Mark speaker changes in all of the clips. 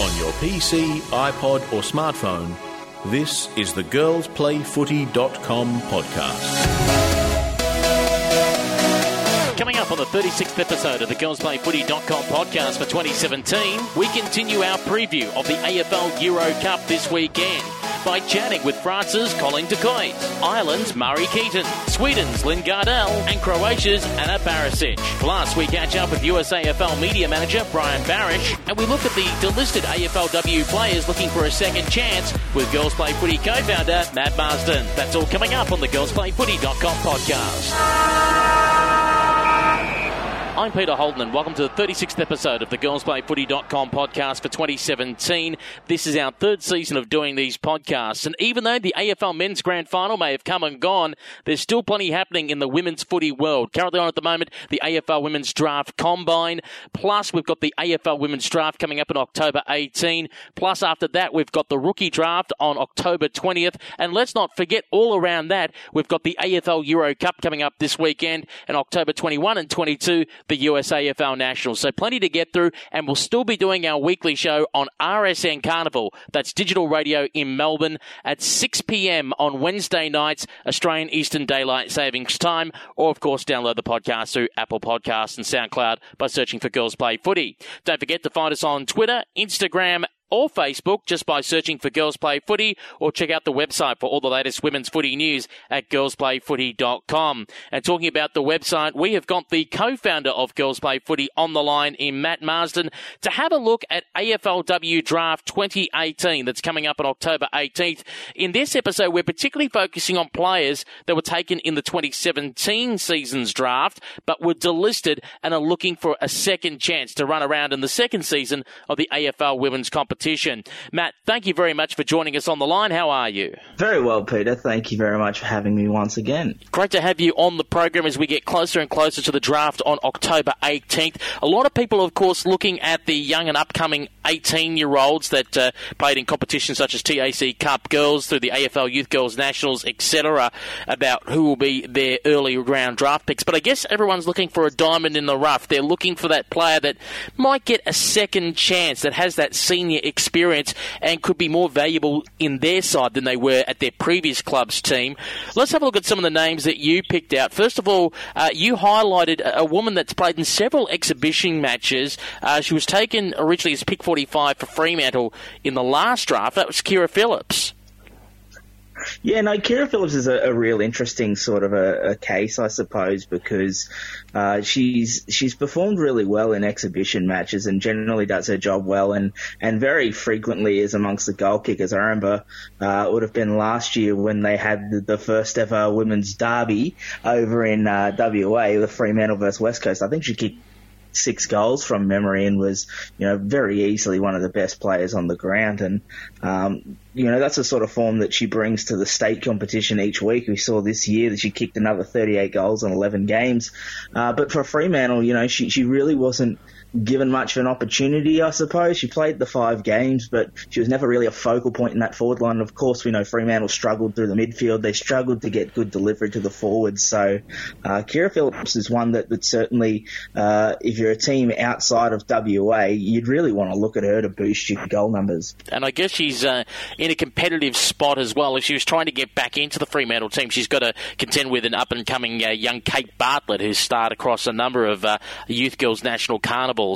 Speaker 1: On your PC, iPod, or smartphone, this is the girlsplayfooty.com podcast.
Speaker 2: Coming up on the 36th episode of the girlsplayfooty.com podcast for 2017, we continue our preview of the AFL Euro Cup this weekend by chatting with France's Colin de Ireland's Marie Keating, Sweden's Lynn Gardell, and Croatia's Ana Barisic. Plus, we catch up with USAFL media manager Brian Barish, and we look at the delisted AFLW players looking for a second chance with Girls Play Footy co-founder Matt Marsden. That's all coming up on the girlsplayfooty.com podcast. I'm Peter Holden, and welcome to the 36th episode of the GirlsPlayFooty.com podcast for 2017. This is our third season of doing these podcasts, and even though the AFL Men's Grand Final may have come and gone, there's still plenty happening in the women's footy world. Currently on at the moment, the AFL Women's Draft Combine, plus we've got the AFL Women's Draft coming up in October 18, plus after that we've got the Rookie Draft on October 20th, and let's not forget all around that, we've got the AFL Euro Cup coming up this weekend, and October 21 and 22, the USAFL Nationals. So plenty to get through, and we'll still be doing our weekly show on RSN Carnival. That's digital radio in Melbourne at 6 p.m. on Wednesday nights, Australian Eastern Daylight Savings Time, or of course download the podcast through Apple Podcasts and SoundCloud by searching for Girls Play Footy. Don't forget to find us on Twitter, Instagram, or Facebook just by searching for Girls Play Footy or check out the website for all the latest women's footy news at girlsplayfooty.com. And talking about the website, we have got the co-founder of Girls Play Footy on the line in Matt Marsden to have a look at AFLW Draft 2018 that's coming up on October 18th. In this episode, we're particularly focusing on players that were taken in the 2017 season's draft but were delisted and are looking for a second chance to run around in the second season of the AFL Women's Competition competition. Matt, thank you very much for joining us on the line. How are you?
Speaker 3: Very well, Peter. Thank you very much for having me once again.
Speaker 2: Great to have you on the program as we get closer and closer to the draft on October 18th. A lot of people, of course, looking at the young and upcoming 18 year olds that uh, played in competitions such as TAC Cup Girls through the AFL Youth Girls Nationals, etc., about who will be their early round draft picks. But I guess everyone's looking for a diamond in the rough. They're looking for that player that might get a second chance, that has that senior experience and could be more valuable in their side than they were at their previous club's team. Let's have a look at some of the names that you picked out. First of all, uh, you highlighted a woman that's played in several exhibition matches. Uh, she was taken originally as pick 45 for Fremantle in the last draft. That was Kira Phillips.
Speaker 3: Yeah, no, Kira Phillips is a, a real interesting sort of a, a case, I suppose, because uh, she's she's performed really well in exhibition matches and generally does her job well, and and very frequently is amongst the goal kickers. I remember uh, it would have been last year when they had the, the first ever women's derby over in uh, WA, the Fremantle versus West Coast. I think she kicked six goals from memory and was, you know, very easily one of the best players on the ground. And, um, you know, that's the sort of form that she brings to the state competition each week. We saw this year that she kicked another 38 goals in 11 games. Uh, but for Fremantle, you know, she, she really wasn't, given much of an opportunity, I suppose. She played the five games, but she was never really a focal point in that forward line. And Of course, we know Fremantle struggled through the midfield. They struggled to get good delivery to the forwards. So, uh, Kira Phillips is one that, that certainly, uh, if you're a team outside of WA, you'd really want to look at her to boost your goal numbers.
Speaker 2: And I guess she's uh, in a competitive spot as well. If she was trying to get back into the Fremantle team, she's got to contend with an up and coming uh, young Kate Bartlett who's starred across a number of uh, youth girls national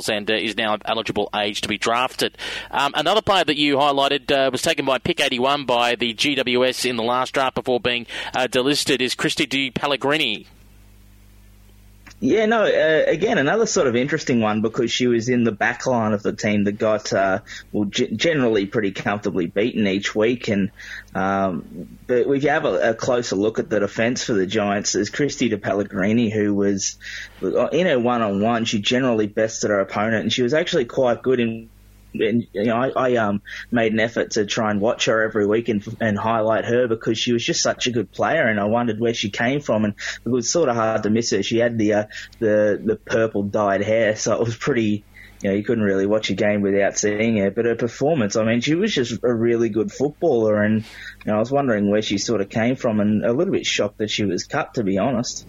Speaker 2: and uh, is now eligible age to be drafted. Um, another player that you highlighted uh, was taken by pick 81 by the GWS in the last draft before being uh, delisted is Christy Di Pellegrini.
Speaker 3: Yeah, no, uh, again, another sort of interesting one because she was in the back line of the team that got, uh, well, g- generally pretty comfortably beaten each week. And, um, but if you have a, a, closer look at the defence for the Giants, there's Christy De Pellegrini, who was, in her one on one, she generally bested her opponent and she was actually quite good in and you know, I, I um made an effort to try and watch her every week and, and highlight her because she was just such a good player, and I wondered where she came from, and it was sort of hard to miss her. She had the uh, the the purple dyed hair, so it was pretty. You know, you couldn't really watch a game without seeing her. But her performance, I mean, she was just a really good footballer, and you know, I was wondering where she sort of came from, and a little bit shocked that she was cut, to be honest.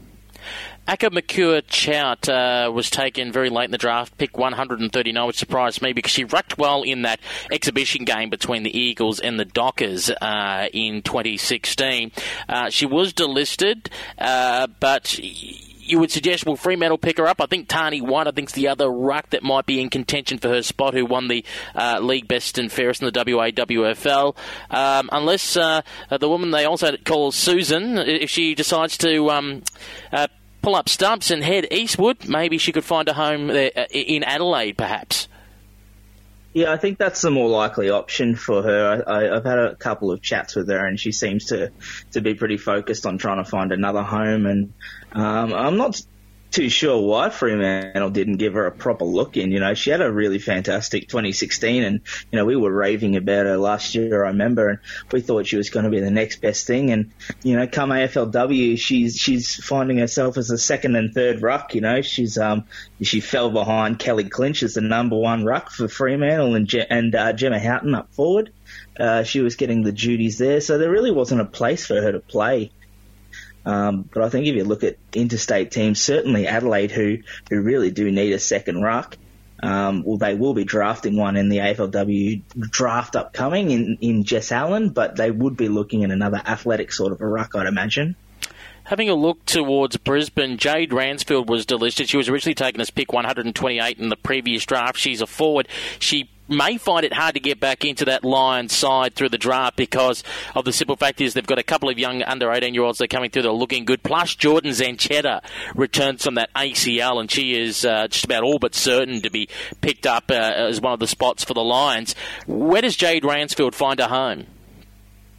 Speaker 2: Aka Chout uh, was taken very late in the draft, pick 139, which surprised me because she rucked well in that exhibition game between the Eagles and the Dockers uh, in 2016. Uh, she was delisted, uh, but you would suggest will Fremantle pick her up? I think Tani White, I think, is the other ruck that might be in contention for her spot, who won the uh, league best and fairest in the WAWFL. Um, unless uh, the woman they also call Susan, if she decides to um, uh, pull up stumps and head eastward, maybe she could find a home there, uh, in Adelaide, perhaps.
Speaker 3: Yeah, I think that's the more likely option for her. I, have had a couple of chats with her, and she seems to to be pretty focused on trying to find another home. And um, I'm not too sure why Fremantle didn't give her a proper look in. You know, she had a really fantastic 2016 and, you know, we were raving about her last year, I remember, and we thought she was going to be the next best thing. And, you know, come AFLW, she's, she's finding herself as a second and third ruck, you know, she's, um, she fell behind Kelly Clinch as the number one ruck for Fremantle and, and, uh, Gemma Houghton up forward. Uh, she was getting the duties there, so there really wasn't a place for her to play. Um, but I think if you look at interstate teams, certainly Adelaide, who who really do need a second ruck, um, well, they will be drafting one in the AFLW draft upcoming in, in Jess Allen, but they would be looking at another athletic sort of a ruck, I'd imagine.
Speaker 2: Having a look towards Brisbane, Jade Ransfield was delisted. She was originally taken as pick 128 in the previous draft. She's a forward. She may find it hard to get back into that Lions side through the draft because of the simple fact is they've got a couple of young under 18 year olds that are coming through that are looking good. Plus, Jordan Zanchetta returns from that ACL and she is uh, just about all but certain to be picked up uh, as one of the spots for the Lions. Where does Jade Ransfield find a home?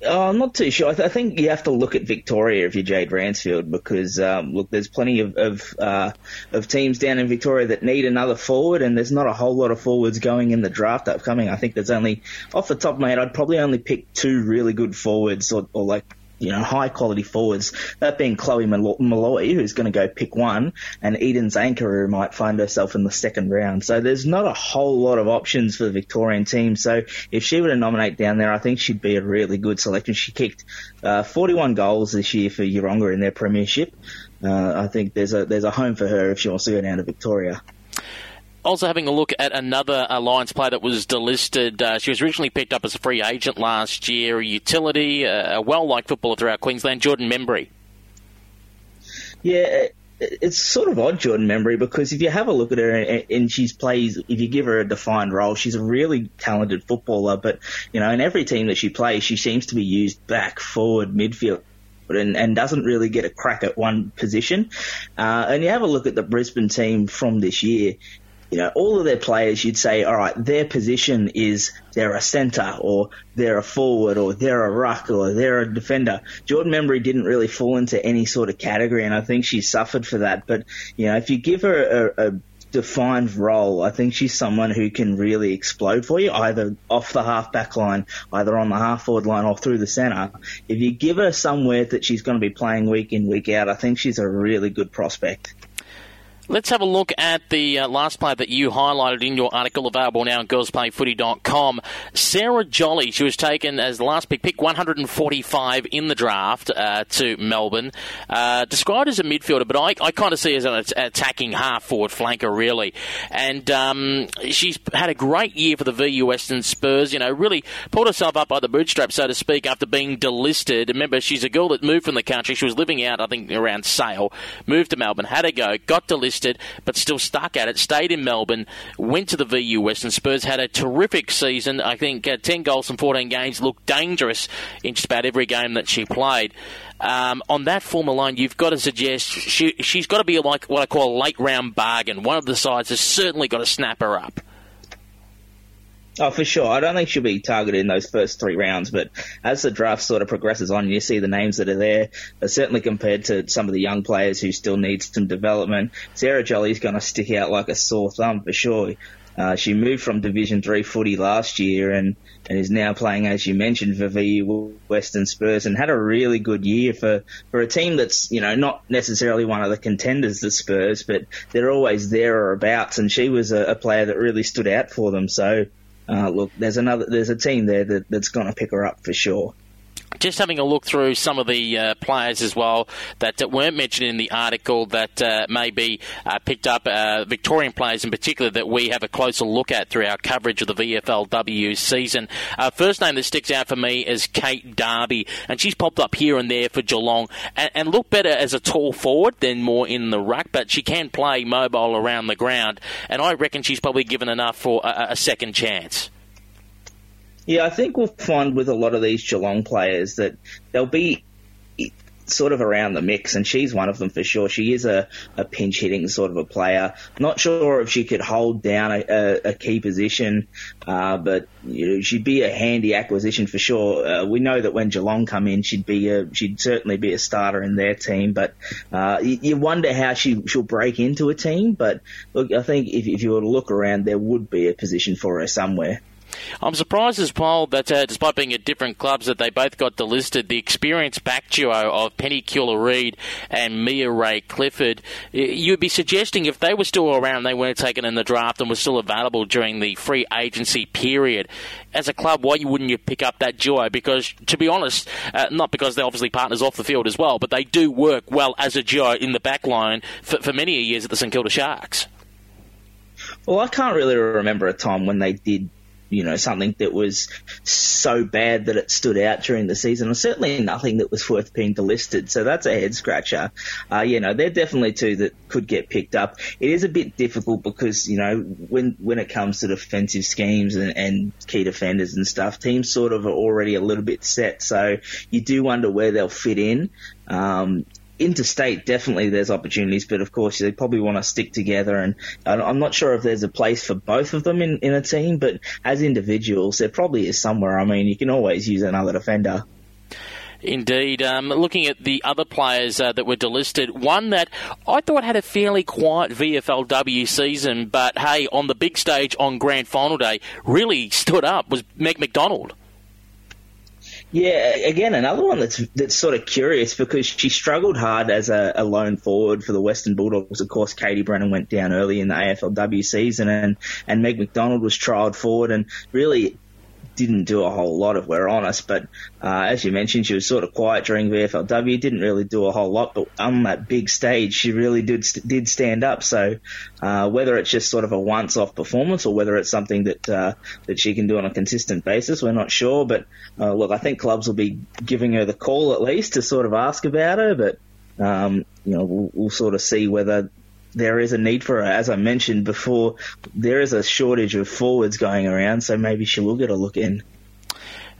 Speaker 3: Oh, I'm not too sure. I, th- I, think you have to look at Victoria if you're Jade Ransfield because um, look, there's plenty of of, uh, of, teams down in Victoria that need another forward, and there's not a whole lot of forwards going in the draft upcoming. I think there's only, off the top of my head, I'd probably only pick two really good forwards or, or like you know, high quality forwards. That being Chloe Molloy, who's going to go pick one, and Eden Zanker, who might find herself in the second round. So there's not a whole lot of options for the Victorian team. So if she were to nominate down there, I think she'd be a really good selection. She kicked uh, 41 goals this year for Yeronga in their premiership. Uh, I think there's a there's a home for her if she wants to go down to Victoria.
Speaker 2: Also, having a look at another Alliance player that was delisted. Uh, she was originally picked up as a free agent last year, a utility, uh, a well liked footballer throughout Queensland, Jordan Membry.
Speaker 3: Yeah, it's sort of odd, Jordan Membry, because if you have a look at her and she's plays, if you give her a defined role, she's a really talented footballer. But you know, in every team that she plays, she seems to be used back, forward, midfield. And, and doesn't really get a crack at one position. Uh, and you have a look at the Brisbane team from this year you know, all of their players, you'd say, all right, their position is they're a centre or they're a forward or they're a ruck or they're a defender. Jordan Membry didn't really fall into any sort of category, and I think she suffered for that. But you know, if you give her a, a defined role, I think she's someone who can really explode for you, either off the half back line, either on the half forward line or through the centre. If you give her somewhere that she's going to be playing week in, week out, I think she's a really good prospect.
Speaker 2: Let's have a look at the uh, last player that you highlighted in your article available now on girlsplayfooty.com. Sarah Jolly, she was taken as the last pick, pick 145 in the draft uh, to Melbourne. Uh, described as a midfielder, but I, I kind of see her as an attacking half forward flanker, really. And um, she's had a great year for the VU Western Spurs, you know, really pulled herself up by the bootstraps, so to speak, after being delisted. Remember, she's a girl that moved from the country. She was living out, I think, around Sale, moved to Melbourne, had a go, got delisted but still stuck at it. Stayed in Melbourne, went to the VU Western Spurs, had a terrific season. I think uh, 10 goals from 14 games, looked dangerous in just about every game that she played. Um, on that form alone, you've got to suggest she, she's got to be like what I call a late round bargain. One of the sides has certainly got to snap her up.
Speaker 3: Oh, for sure. I don't think she'll be targeted in those first three rounds, but as the draft sort of progresses on, you see the names that are there. But certainly compared to some of the young players who still need some development, Sarah Jolly's going to stick out like a sore thumb for sure. Uh, she moved from Division Three footy last year and, and is now playing, as you mentioned, for VU Western Spurs and had a really good year for, for a team that's, you know, not necessarily one of the contenders, the Spurs, but they're always there or abouts. And she was a, a player that really stood out for them. So, uh, look, there's another, there's a team there that, that's going to pick her up for sure.
Speaker 2: Just having a look through some of the uh, players as well that, that, weren't mentioned in the article that uh, may be uh, picked up, uh, Victorian players in particular, that we have a closer look at through our coverage of the VFLW season. Uh, first name that sticks out for me is Kate Darby, and she's popped up here and there for Geelong and, and looked better as a tall forward than more in the ruck, but she can play mobile around the ground, and I reckon she's probably given enough for a, a second chance.
Speaker 3: Yeah, I think we'll find with a lot of these Geelong players that they'll be sort of around the mix, and she's one of them for sure. She is a, a pinch hitting sort of a player. Not sure if she could hold down a, a, a key position, uh, but you know, she'd be a handy acquisition for sure. Uh, we know that when Geelong come in, she'd be a, she'd certainly be a starter in their team. But uh, you, you wonder how she she'll break into a team. But look, I think if, if you were to look around, there would be a position for her somewhere.
Speaker 2: I'm surprised as well that uh, despite being at different clubs, that they both got delisted. The experienced back duo of Penny Cula-Reid and Mia-Rae Clifford, you'd be suggesting if they were still around, they weren't taken in the draft and were still available during the free agency period. As a club, why wouldn't you pick up that duo? Because, to be honest, uh, not because they're obviously partners off the field as well, but they do work well as a duo in the back line for, for many years at the St Kilda Sharks.
Speaker 3: Well, I can't really remember a time when they did you know, something that was so bad that it stood out during the season, or certainly nothing that was worth being delisted. So that's a head scratcher. Uh, you know, they're definitely two that could get picked up. It is a bit difficult because, you know, when, when it comes to defensive schemes and, and key defenders and stuff, teams sort of are already a little bit set. So you do wonder where they'll fit in. Um, interstate, definitely there's opportunities, but of course they probably want to stick together. And I'm not sure if there's a place for both of them in, in a team, but as individuals, there probably is somewhere. I mean, you can always use another defender.
Speaker 2: Indeed. Um, looking at the other players uh, that were delisted, one that I thought had a fairly quiet VFLW season, but hey, on the big stage on Grand Final Day, really stood up was Meg McDonald.
Speaker 3: Yeah, again, another one that's that's sort of curious because she struggled hard as a, a lone forward for the Western Bulldogs. Of course, Katie Brennan went down early in the AFLW season, and and Meg McDonald was trialled forward, and really didn't do a whole lot, if we're honest. But uh, as you mentioned, she was sort of quiet during VFLW, didn't really do a whole lot. But on that big stage, she really did did stand up. So uh, whether it's just sort of a once-off performance or whether it's something that uh, that she can do on a consistent basis, we're not sure. But uh, look, I think clubs will be giving her the call at least to sort of ask about her. But um, you know, we'll, we'll sort of see whether there is a need for her. As I mentioned before, there is a shortage of forwards going around, so maybe she will get a look in.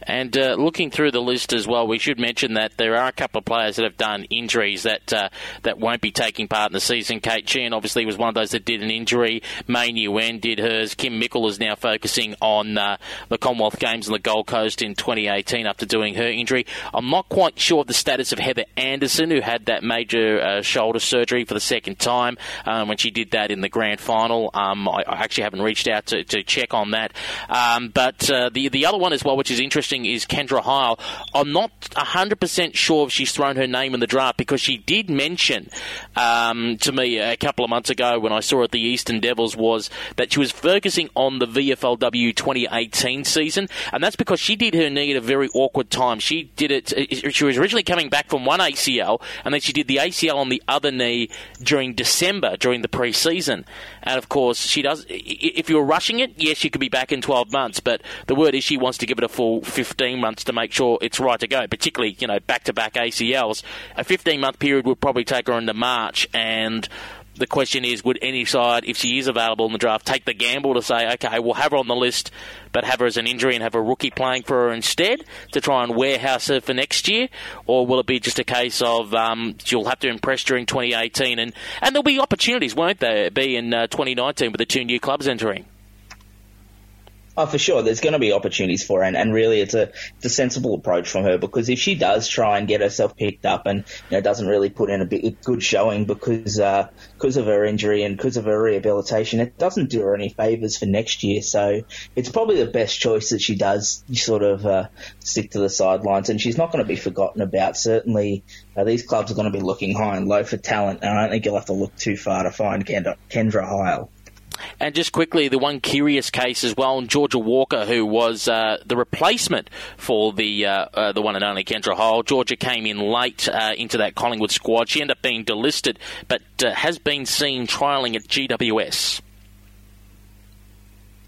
Speaker 2: And uh, looking through the list as well, we should mention that there are a couple of players that have done injuries that uh, that won't be taking part in the season. Kate Sheehan obviously was one of those that did an injury. Mai Nguyen did hers. Kim Mickle is now focusing on uh, the Commonwealth Games on the Gold Coast in 2018 after doing her injury. I'm not quite sure of the status of Heather Anderson, who had that major uh, shoulder surgery for the second time um, when she did that in the grand final. Um, I, I, actually haven't reached out to, to check on that. Um, but uh, the the other one as well, which is interesting interesting is Kendra Heil. I'm not 100% sure if she's thrown her name in the draft because she did mention um, to me a couple of months ago when I saw her at the Eastern Devils was that she was focusing on the VFLW 2018 season, and that's because she did her knee at a very awkward time. She did it. She was originally coming back from one ACL, and then she did the ACL on the other knee during December during the pre-season. And of course, she does. If you're rushing it, yes, she could be back in 12 months. But the word is she wants to give it a full 15 months to make sure it's right to go. Particularly, you know, back-to-back ACLs. A 15-month period would probably take her into March, and the question is, would any side, if she is available in the draft, take the gamble to say, okay, we'll have her on the list, but have her as an injury and have a rookie playing for her instead to try and warehouse her for next year? Or will it be just a case of um, she'll have to impress during 2018 and, and there'll be opportunities, won't there, be in uh, 2019 with the two new clubs entering?
Speaker 3: Oh, for sure. There's going to be opportunities for her, and, and really, it's a it's a sensible approach from her because if she does try and get herself picked up and you know, doesn't really put in a, a good showing because uh, because of her injury and because of her rehabilitation, it doesn't do her any favors for next year. So it's probably the best choice that she does sort of uh, stick to the sidelines, and she's not going to be forgotten about. Certainly, uh, these clubs are going to be looking high and low for talent, and I don't think you'll have to look too far to find Kendra, Kendra Heil.
Speaker 2: And just quickly, the one curious case as well, Georgia Walker, who was uh, the replacement for the uh, uh, the one and only Kendra Heil. Georgia came in late uh, into that Collingwood squad. She ended up being delisted, but uh, has been seen trialling at GWS.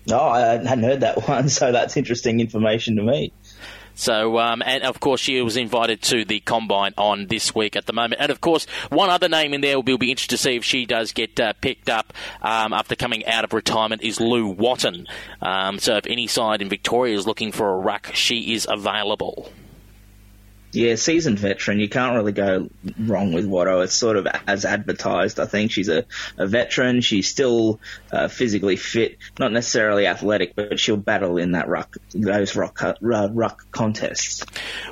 Speaker 3: No, I hadn't heard that one, so that's interesting information to me.
Speaker 2: So, um, and of course, she was invited to the combine on this week at the moment. And of course, one other name in there we'll be interested to see if she does get uh, picked up um, after coming out of retirement is Lou Wotton. Um, so, if any side in Victoria is looking for a ruck, she is available.
Speaker 3: Yeah, seasoned veteran. You can't really go wrong with Watto. It's sort of as advertised. I think she's a, a veteran. She's still uh, physically fit, not necessarily athletic, but she'll battle in that ruck, those ruck, uh, ruck contests.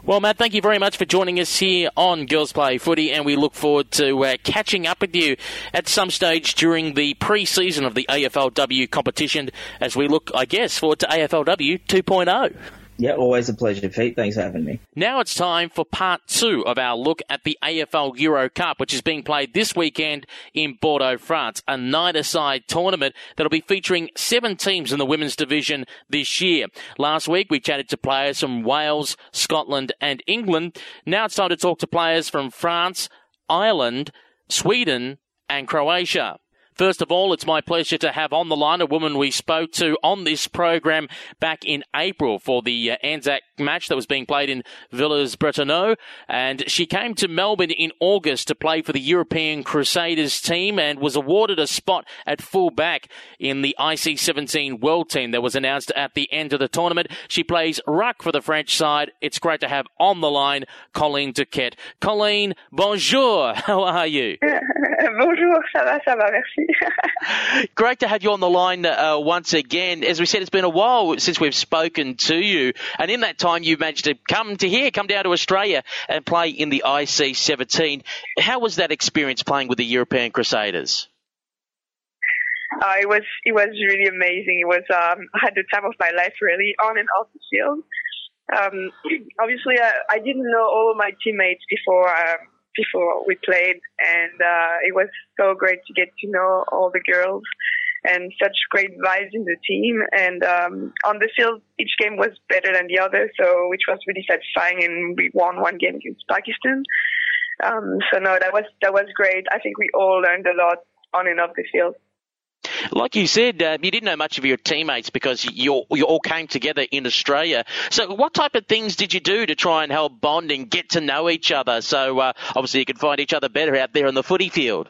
Speaker 2: Well, Matt, thank you very much for joining us here on Girls Play Footy, and we look forward to uh, catching up with you at some stage during the pre-season of the AFLW competition as we look, I guess, forward to AFLW 2.0.
Speaker 3: Yeah, always a pleasure, Pete. Thanks for having me.
Speaker 2: Now it's time for part two of our look at the AFL Euro Cup, which is being played this weekend in Bordeaux, France, a nine-a-side tournament that'll be featuring seven teams in the women's division this year. Last week we chatted to players from Wales, Scotland, and England. Now it's time to talk to players from France, Ireland, Sweden, and Croatia. First of all, it's my pleasure to have on the line a woman we spoke to on this program back in April for the uh, Anzac match that was being played in Villers Bretonneux. And she came to Melbourne in August to play for the European Crusaders team and was awarded a spot at fullback in the IC17 World team that was announced at the end of the tournament. She plays ruck for the French side. It's great to have on the line Colleen Duquette. Colleen, bonjour. How are you?
Speaker 4: bonjour, ça va, ça va, merci.
Speaker 2: Great to have you on the line uh, once again. As we said, it's been a while since we've spoken to you, and in that time, you've managed to come to here, come down to Australia, and play in the IC 17. How was that experience playing with the European Crusaders?
Speaker 4: Uh, it was it was really amazing. It was um, I had the time of my life, really, on and off the field. Um, obviously, I, I didn't know all of my teammates before. Um, before we played, and uh, it was so great to get to know all the girls and such great vibes in the team. And um, on the field, each game was better than the other, so which was really satisfying. And we won one game against Pakistan. Um, so no, that was that was great. I think we all learned a lot on and off the field.
Speaker 2: Like you said, uh, you didn't know much of your teammates because you you all came together in Australia. So, what type of things did you do to try and help bond and get to know each other? So, uh, obviously, you could find each other better out there on the footy field.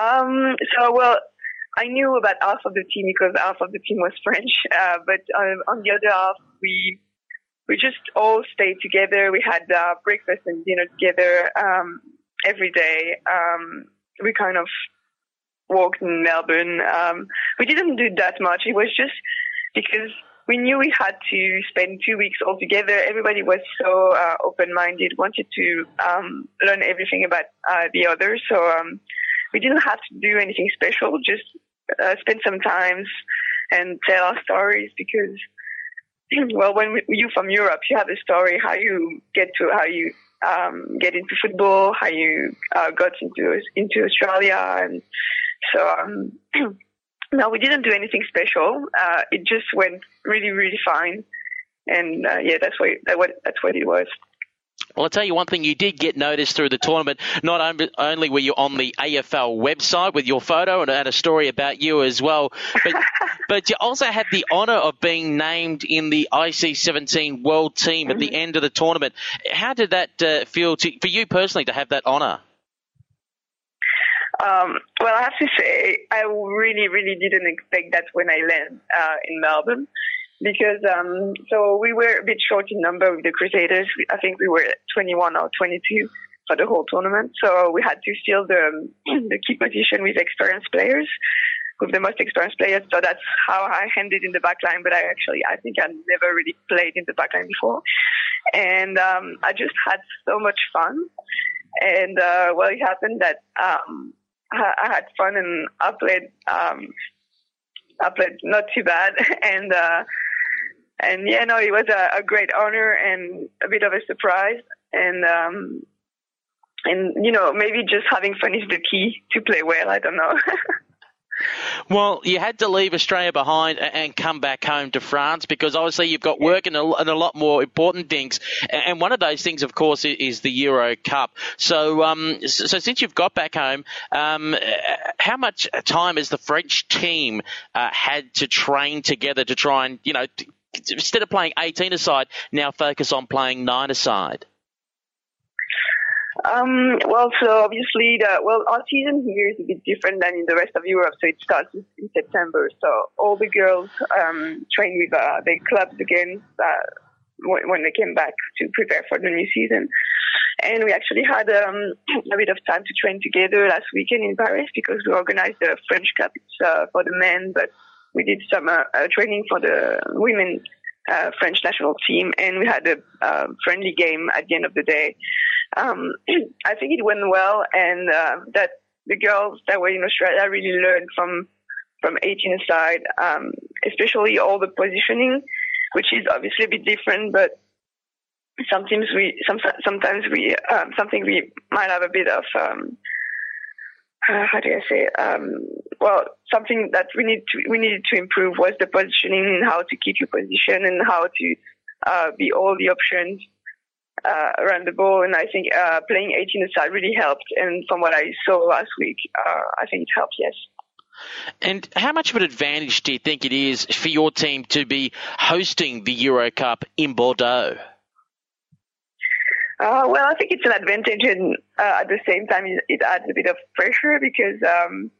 Speaker 4: Um, so, well, I knew about half of the team because half of the team was French, uh, but um, on the other half, we we just all stayed together. We had uh, breakfast and dinner together um, every day. Um, we kind of walked in Melbourne. Um, we didn't do that much. It was just because we knew we had to spend two weeks all together. Everybody was so uh, open-minded, wanted to um, learn everything about uh, the other. So um, we didn't have to do anything special. Just uh, spend some times and tell our stories because, well, when we, you from Europe, you have a story how you get to how you um, get into football, how you uh, got into into Australia, and so um, no, we didn't do anything special. Uh, it just went really, really fine, and uh, yeah, that's what that what that's what it was.
Speaker 2: Well, I'll tell you one thing, you did get noticed through the tournament. Not only were you on the AFL website with your photo and had a story about you as well, but, but you also had the honour of being named in the IC17 World Team at the mm-hmm. end of the tournament. How did that uh, feel to, for you personally to have that honour?
Speaker 4: Um, well, I have to say, I really, really didn't expect that when I landed uh, in Melbourne because um, so we were a bit short in number with the Crusaders. I think we were 21 or 22 for the whole tournament, so we had to fill the the key position with experienced players, with the most experienced players. So that's how I ended in the back line. But I actually, I think I never really played in the back line before, and um, I just had so much fun. And uh, well, it happened that um, I had fun and I played um, I played not too bad. And uh, and yeah no it was a, a, great honor and a bit of a surprise. And um, and you know maybe just having fun is the key to play well. I don't know
Speaker 2: Well, you had to leave Australia behind and come back home to France because obviously you've got work and a, lot more important things. And one of those things, of course, is the Euro Cup. So, um, so since you've got back home, um, how much time has the French team uh, had to train together to try and, you know, instead of playing 18 aside, now focus on playing nine aside?
Speaker 4: Um, well, so obviously, the, well, our season here is a bit different than in the rest of Europe. So it starts in September. So all the girls um, train with uh, their clubs again uh, when, they came back to prepare for the new season. And we actually had um, a bit of time to train together last weekend in Paris because we organized the French Cup. Uh, for the men, but we did some uh, uh, training for the women uh, French national team, and we had a friendly game at the end of the day. Um, I think it went well, and uh, that the girls that were in Australia really learned from from 18 aside, um, especially all the positioning, which is obviously a bit different, but sometimes we some, sometimes we um, something we might have a bit of um, uh, how do I say? Um, well, something that we need to we needed to improve was the positioning and how to keep your position and how to uh, be all the options uh, around the ball. And I think uh, playing 18 aside really helped. And from what I saw last week, uh, I think it helped. Yes.
Speaker 2: And how much of an advantage do you think it is for your team to be hosting the Euro Cup in Bordeaux?
Speaker 4: Uh, well, I think it's an advantage, and uh, at the same time, it, adds a bit of pressure because, um,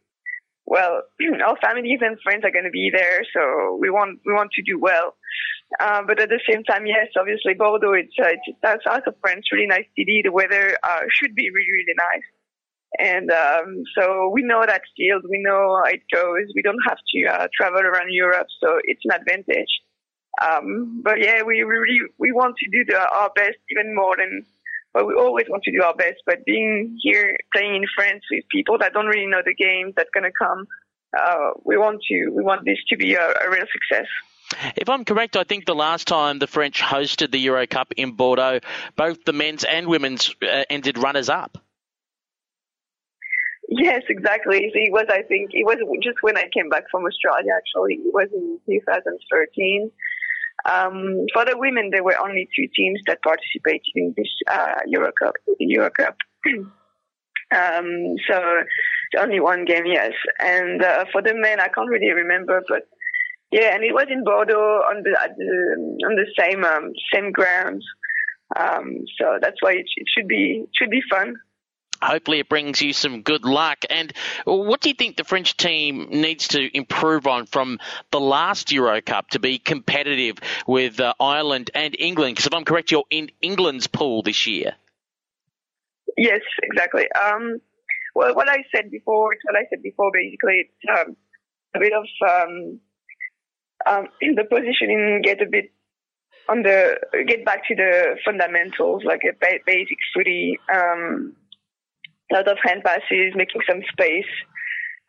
Speaker 4: well, our families and friends are going to be there, so we want we want to do well. Uh, but at the same time, yes, obviously Bordeaux, it's uh, it's south of France, really nice city. The weather uh, should be really really nice, and um, so we know that field, we know how it goes. We don't have to uh, travel around Europe, so it's an advantage. Um, but yeah, we really we want to do the, our best even more than. But we always want to do our best. But being here, playing in France with people that don't really know the game that's gonna come, uh, we want to we want this to be a, a real success.
Speaker 2: If I'm correct, I think the last time the French hosted the Euro Cup in Bordeaux, both the men's and women's uh, ended runners up.
Speaker 4: Yes, exactly. It was, I think, it was just when I came back from Australia, actually. It was in 2013. Um, for the women, there were only two teams that participated in this uh, Euro Cup. Euro Cup. um, so only one game, yes. And uh, for the men, I can't really remember, but yeah, and it was in Bordeaux on the, the on the same um, same grounds. Um, so that's why it, it should be should be fun
Speaker 2: hopefully it brings you some good luck. And what do you think the French team needs to improve on from the last Euro Cup to be competitive with uh, Ireland and England? Because if I'm correct, you're in England's pool this year.
Speaker 4: Yes, exactly. Um, well, what I said before, what I said before, basically, it's um, a bit of um, um, in the positioning, get a bit on the get back to the fundamentals, like a basic footy, um, lot of hand passes, making some space.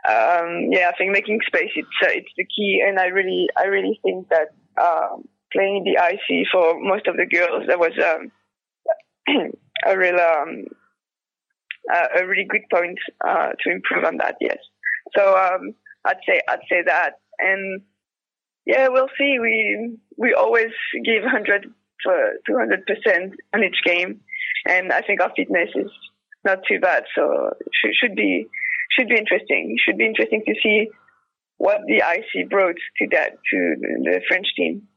Speaker 4: Um, yeah, I think making space it's uh, it's the key, and I really I really think that um, playing the IC for most of the girls that was um, a real um, uh, a really good point uh, to improve on that. Yes, so um, I'd say I'd say that, and yeah, we'll see. We we always give 100 to 200 percent on each game, and I think our fitness is not too bad. So should, should be should be interesting. It should be interesting to see what the IC brought to that to the French team.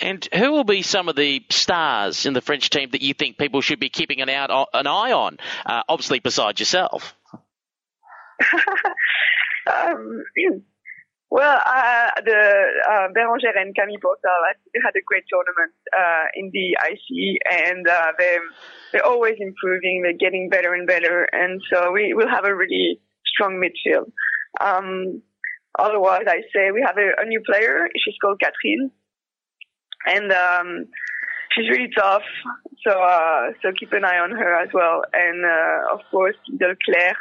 Speaker 2: And who will be some of the stars in the French team that you think people should be keeping an, out, an eye on? Uh, obviously, besides yourself.
Speaker 4: um, well, uh, the uh, Bérengère and Camille Portal had a great tournament uh, in the IC, and uh, they they're always improving. They're getting better and better, and so we will have a really strong midfield. Um, otherwise, I say we have a, a, new player. She's called Catherine, and um, she's really tough. So uh, so keep an eye on her as well. And uh, of course, Little Claire.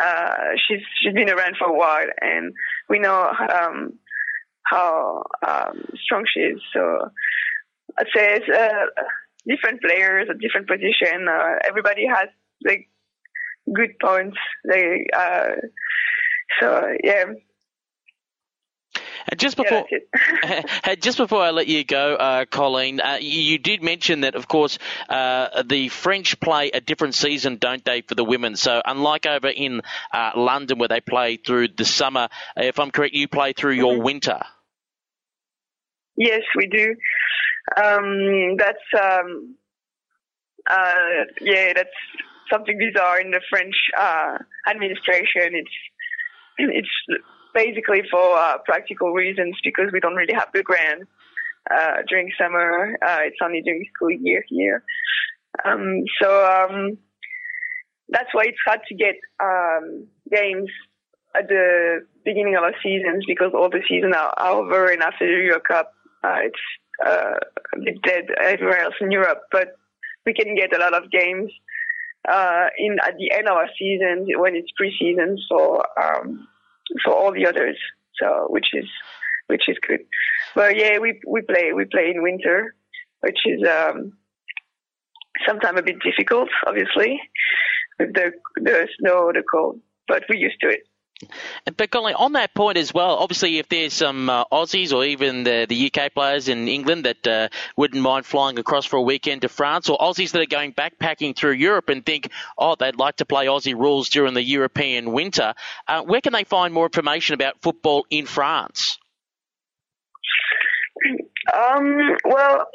Speaker 4: Uh, she's she's been around for a while, and we know um, how um, strong she is. So I'd say it's uh, different players at different position. Uh, everybody has like good points. They uh, So yeah.
Speaker 2: And just before,
Speaker 4: yeah,
Speaker 2: just before I let you go, uh, Colleen, uh, you, you, did mention that, of course, uh, the French play a different season, don't they, for the women? So unlike over in uh, London where they play through the summer, if I'm correct, you play through your
Speaker 4: Mm-hmm.
Speaker 2: winter.
Speaker 4: Yes, we do. Um, that's um, uh, yeah, that's something bizarre in the French uh, administration. It's it's basically for uh, practical reasons because we don't really have the grant uh, during summer. Uh, it's only during school year here. Um, so um, that's why it's hard to get um, games at the beginning of our seasons because all the seasons are, over and after the Euro Cup, uh, it's uh, a bit dead everywhere else in Europe. But we can get a lot of games uh, in at the end of our season when it's preseason um, for all the others. So which is which is good. But yeah, we we play we play in winter, which is um, sometimes a bit difficult, obviously, with the the snow, the cold. But we're used to it.
Speaker 2: But Colleen, on that point as well, obviously, if there's some uh, Aussies or even the, the UK players in England that uh, wouldn't mind flying across for a weekend to France, or Aussies that are going backpacking through Europe and think, oh, they'd like to play Aussie rules during the European winter, uh, where can they find more information about football in France?
Speaker 4: Um, well,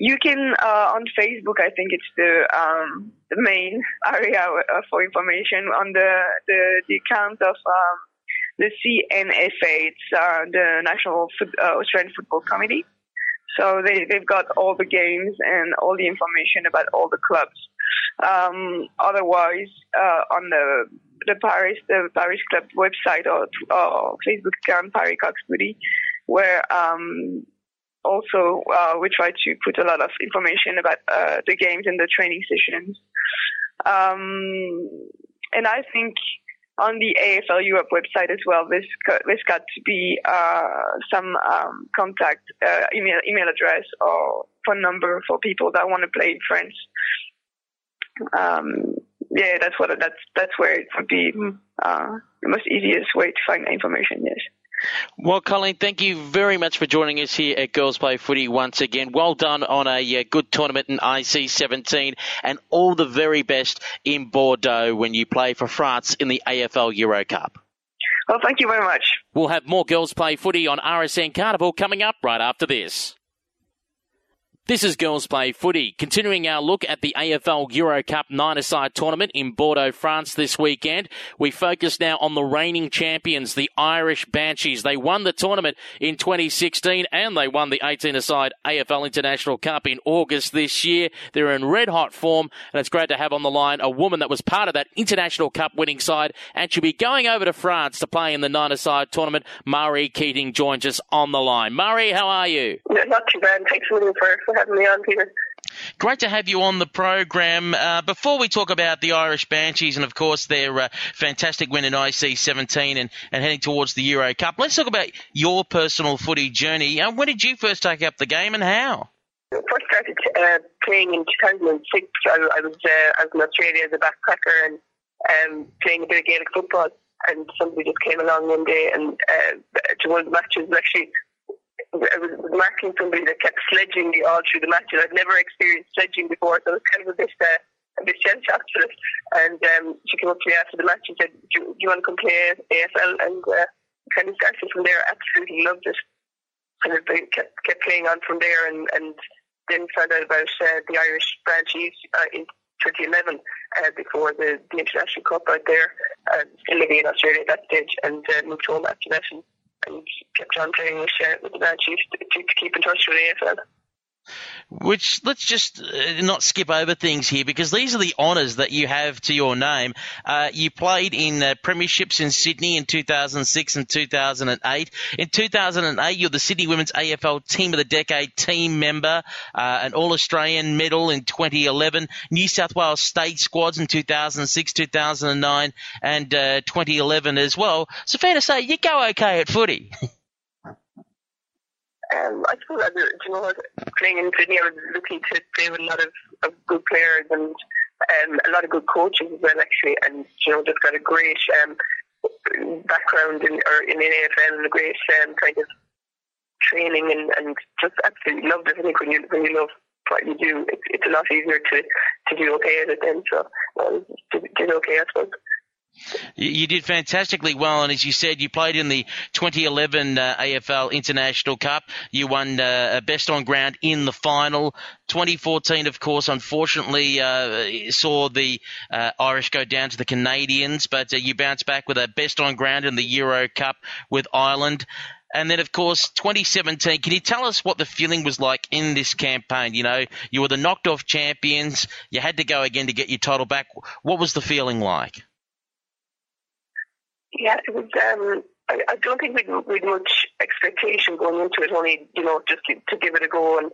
Speaker 4: you can uh, on Facebook. I think it's the um, the main area uh, for information on the the, the account of um, the CNFA. It's uh, the National Foot, uh, Australian Football Committee. So they they've got all the games and all the information about all the clubs. Um, otherwise, uh, on the the Paris the Paris Club website or, or Facebook account Paris Cox Moody, where um, also uh, we try to put a lot of information about uh, the games and the training sessions. Um, and I think on the AFL Europe website as well, there's got, there's got to be uh, some um, contact uh, email email address or phone number for people that want to play in France. Um, yeah, that's what that's that's where it would be uh, the most easiest way to find information. Yes.
Speaker 2: Well, Colleen, thank you very much for joining us here at Girls Play Footy once again. Well done on a uh, good tournament in IC17 and all the very best in Bordeaux when you play for France in the AFL Euro Cup.
Speaker 4: Well, thank you very much.
Speaker 2: We'll have more Girls Play Footy on RSN Carnival coming up right after this. This is Girls Play Footy, continuing our look at the AFL Euro Cup nine-a-side tournament in Bordeaux, France this weekend. We focus now on the reigning champions, the Irish Banshees. They won the tournament in 2016 and they won the 18-a-side AFL International Cup in August this year. They're in red-hot form and it's great to have on the line a woman that was part of that International Cup winning side and she'll be going over to France to play in the nine-a-side tournament. Marie Keating joins us on the line. Marie, how are you?
Speaker 5: Not too bad. Thanks for, for having me on, Peter.
Speaker 2: Great to have you on the program. Uh, before we talk about the Irish Banshees and, of course, their uh, fantastic win in IC 17 and, and heading towards the Euro Cup, let's talk about your personal footy journey. Uh, when did you first take up the game and how?
Speaker 5: First started uh, playing in 2006. I, I was uh, I was in Australia as a backpacker and um, playing a bit of Gaelic football. And somebody just came along one day and uh, to one of the matches actually I was marking somebody that kept sledging me all through the matches. I'd never experienced sledging before, so it was kind of a bit, uh, a bit shell shocked for it. And um, she came up to me after the match and said, "Do, do you want to come play AFL?" And uh, kind of started from there. Absolutely loved it, and it kept kept playing on from there. And and then found out about uh, the Irish Banshees uh, in 2011 uh, before the, the international cup out there. Uh, still living in Australia at that stage, and uh, moved home after that. And, and kept on playing with, uh, with the Banshees to, to, to keep in touch with AFL.
Speaker 2: Which let's just uh, not skip over things here because these are the honours that you have to your name. Uh, you played in uh, premierships in Sydney in 2006 and 2008. In 2008, you're the Sydney Women's AFL Team of the Decade team member, uh, an All Australian medal in 2011, New South Wales State squads in 2006, 2009, and uh, 2011 as well. So fair to say you go okay at footy.
Speaker 5: Um, I suppose, I, you know, playing in Sydney, I was looking to play with a lot of, of good players and um, a lot of good coaches as well, actually, and you know, just got a great, um, background in or in the AFL and a great um, kind of training and, and just absolutely loved it. I think when you when you love what you do, it's, it's a lot easier to, to do okay at it then. So well, did, did okay, I suppose.
Speaker 2: You did fantastically well, and as you said, you played in the 2011 uh, AFL International Cup. You won uh, best on ground in the final. 2014, of course, unfortunately uh, saw the uh, Irish go down to the Canadians, but uh, you bounced back with a best on ground in the Euro Cup with Ireland. And then, of course, 2017. Can you tell us what the feeling was like in this campaign? You know, you were the knocked off champions. You had to go again to get your title back. What was the feeling like?
Speaker 5: Yeah, it was. Um, I, I don't think we'd, we'd much expectation going into it. Only, you know, just to, to give it a go. And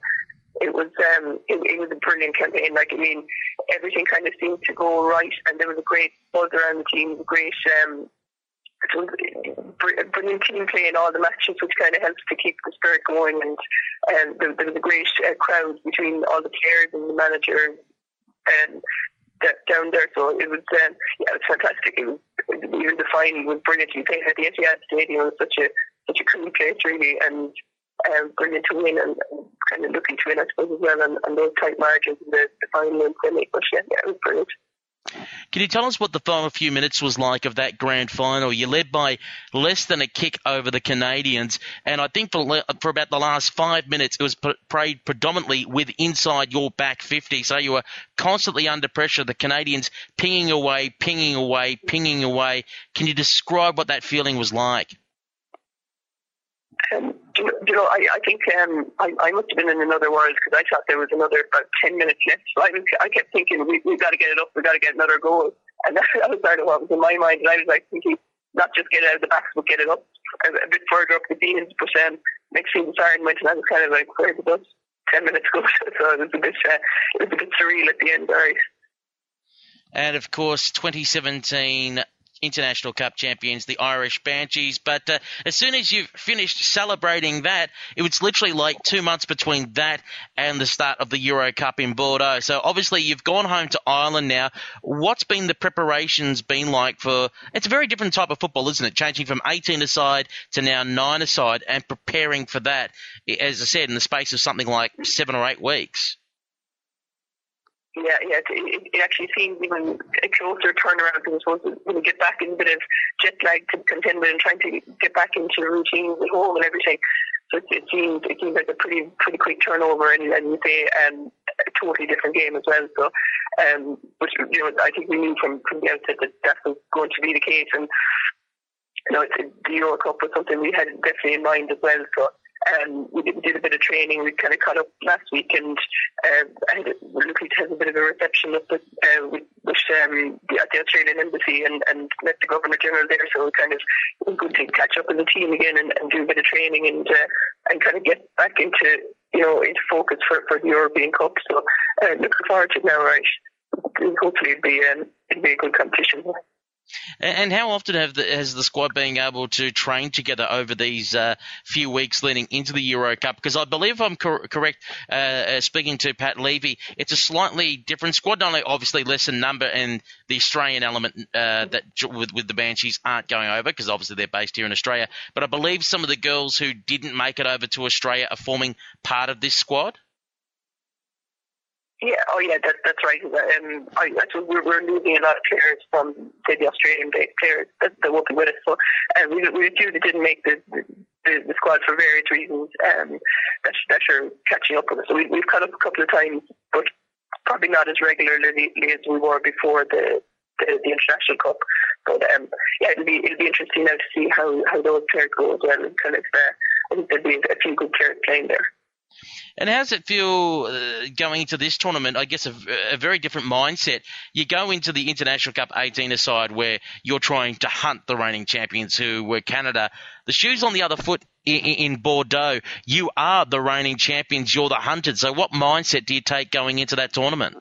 Speaker 5: it was, um, it, it was a brilliant campaign. Like, I mean, everything kind of seemed to go right, and there was a great buzz around the team, a great um, it was a brilliant team play in all the matches, which kind of helps to keep the spirit going. And um, there, there was a great uh, crowd between all the players and the manager that, down there. So it was, um, yeah, it was fantastic. It was even the final was brilliant. You played at the Etihad Stadium. It was such a such a cool place, really, and um, brilliant to win and, and kind of looking to win, I suppose, as well, and, and those tight margins in the, the final and semi. But yeah, yeah, it was brilliant.
Speaker 2: Can you tell us what the final few minutes was like of that grand final? You led by less than a kick over the Canadians, and I think for, for about the last five minutes, it was played predominantly with inside your back 50. So you were constantly under pressure. The Canadians pinging away, pinging away, pinging away. Can you describe what that feeling was like?
Speaker 5: Um, you, know, I, I think um, I, I must have been in another world because I thought there was another about 10 minutes left. So I, was, I kept thinking, we, we've got to get it up, we've got to get another goal. And that, that was sort of what was in my mind. And I was like thinking, not just get it out of the back, but get it up a, a bit further up the field. But um, next thing siren went, and I was kind of like, where the bus? 10 minutes ago. so it was a bit, uh, it was a bit surreal at the end, right?
Speaker 2: And of course, 2017 International Cup champions, the Irish Banshees. But uh, as soon as you've finished celebrating that, it was literally like two months between that and the start of the Euro Cup in Bordeaux. So obviously you've gone home to Ireland now. What's been the preparations been like for? It's a very different type of football, isn't it? Changing from 18 aside to now nine aside and preparing for that. As I said, in the space of something like seven or eight weeks.
Speaker 5: Yeah, yeah, it, it actually seems even a closer turnaround because I suppose when you get back in a bit of jet lag to contend with and trying to get back into routines at home and everything. So it, it seems it seems like a pretty pretty quick turnover and, and you say um, a totally different game as well. So, um, but you know, I think we knew from from the outset that that was going to be the case, and you know, the Euro Cup was something we had definitely in mind as well. So um, we did, did, a bit of training. We kind of caught up last week, and uh, we're looking to have a bit of a reception with, the, uh, with, with um, the, at the Australian Embassy and, and met the Governor General there. So we kind of it good to catch up as a team again and, and do a bit of training and uh, and kind of get back into you know into focus for, for the European Cup. So uh, looking forward to it now, right? Hopefully, it'll be um, it'll be a good competition.
Speaker 2: And how often have the, has the squad been able to train together over these uh, few weeks leading into the Euro Cup? Because I believe I'm cor- correct, uh, uh, speaking to Pat Levy, it's a slightly different squad, not only obviously less in number and the Australian element uh, that with, with the Banshees aren't going over because obviously they're based here in Australia. But I believe some of the girls who didn't make it over to Australia are forming part of this squad.
Speaker 5: Yeah, oh yeah, that, that's right. Um, I, suppose we're, we're losing a lot of players from say the Australian-based players that, that won't be with us. So um, we, we that didn't make the, the, the squad for various reasons um, that, that are catching up with us. So we, we've caught up a couple of times, but probably not as regularly as we were before the the, the international cup. But um, yeah, it'll be it'll be interesting now to see how, how those players go as well. And kind of, uh, I think there'll be a few good players playing there.
Speaker 2: And how does it feel uh, going into this tournament? I guess a, a, very different mindset. You go into the International Cup 18 aside where you're trying to hunt the reigning champions who were Canada. The shoes on the other foot in, in Bordeaux. You are the reigning champions. You're the hunted. So what mindset do you take going into that tournament?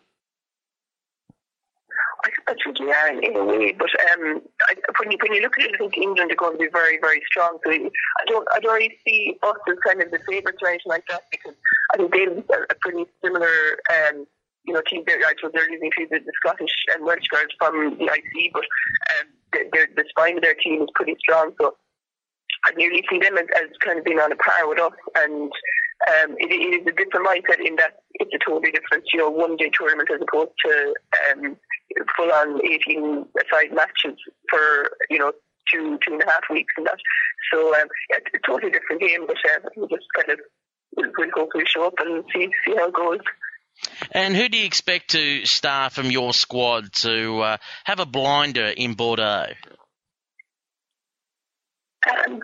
Speaker 5: I think we are in, in a way, but um, I, when you when you look at it, I think England are going to be very very strong. So I don't I don't really see us as kind of the favourites or anything like that because I think they're a pretty similar. Um, you know, team. They're, they're losing to the, the Scottish and Welsh girls from the IC, but um, the, the spine of their team is pretty strong. So I nearly see them as, as kind of being on a par with us. And um, it, it is a different mindset in that it's a totally different, you know, one day tournament as opposed to um, full on 18 side matches for, you know, two, two and a half weeks and that. So um, it's a totally different game, but uh, we'll just kind of, we'll, we'll hopefully show up and see, see how it goes.
Speaker 2: And who do you expect to star from your squad to uh, have a blinder in Bordeaux?
Speaker 5: Um,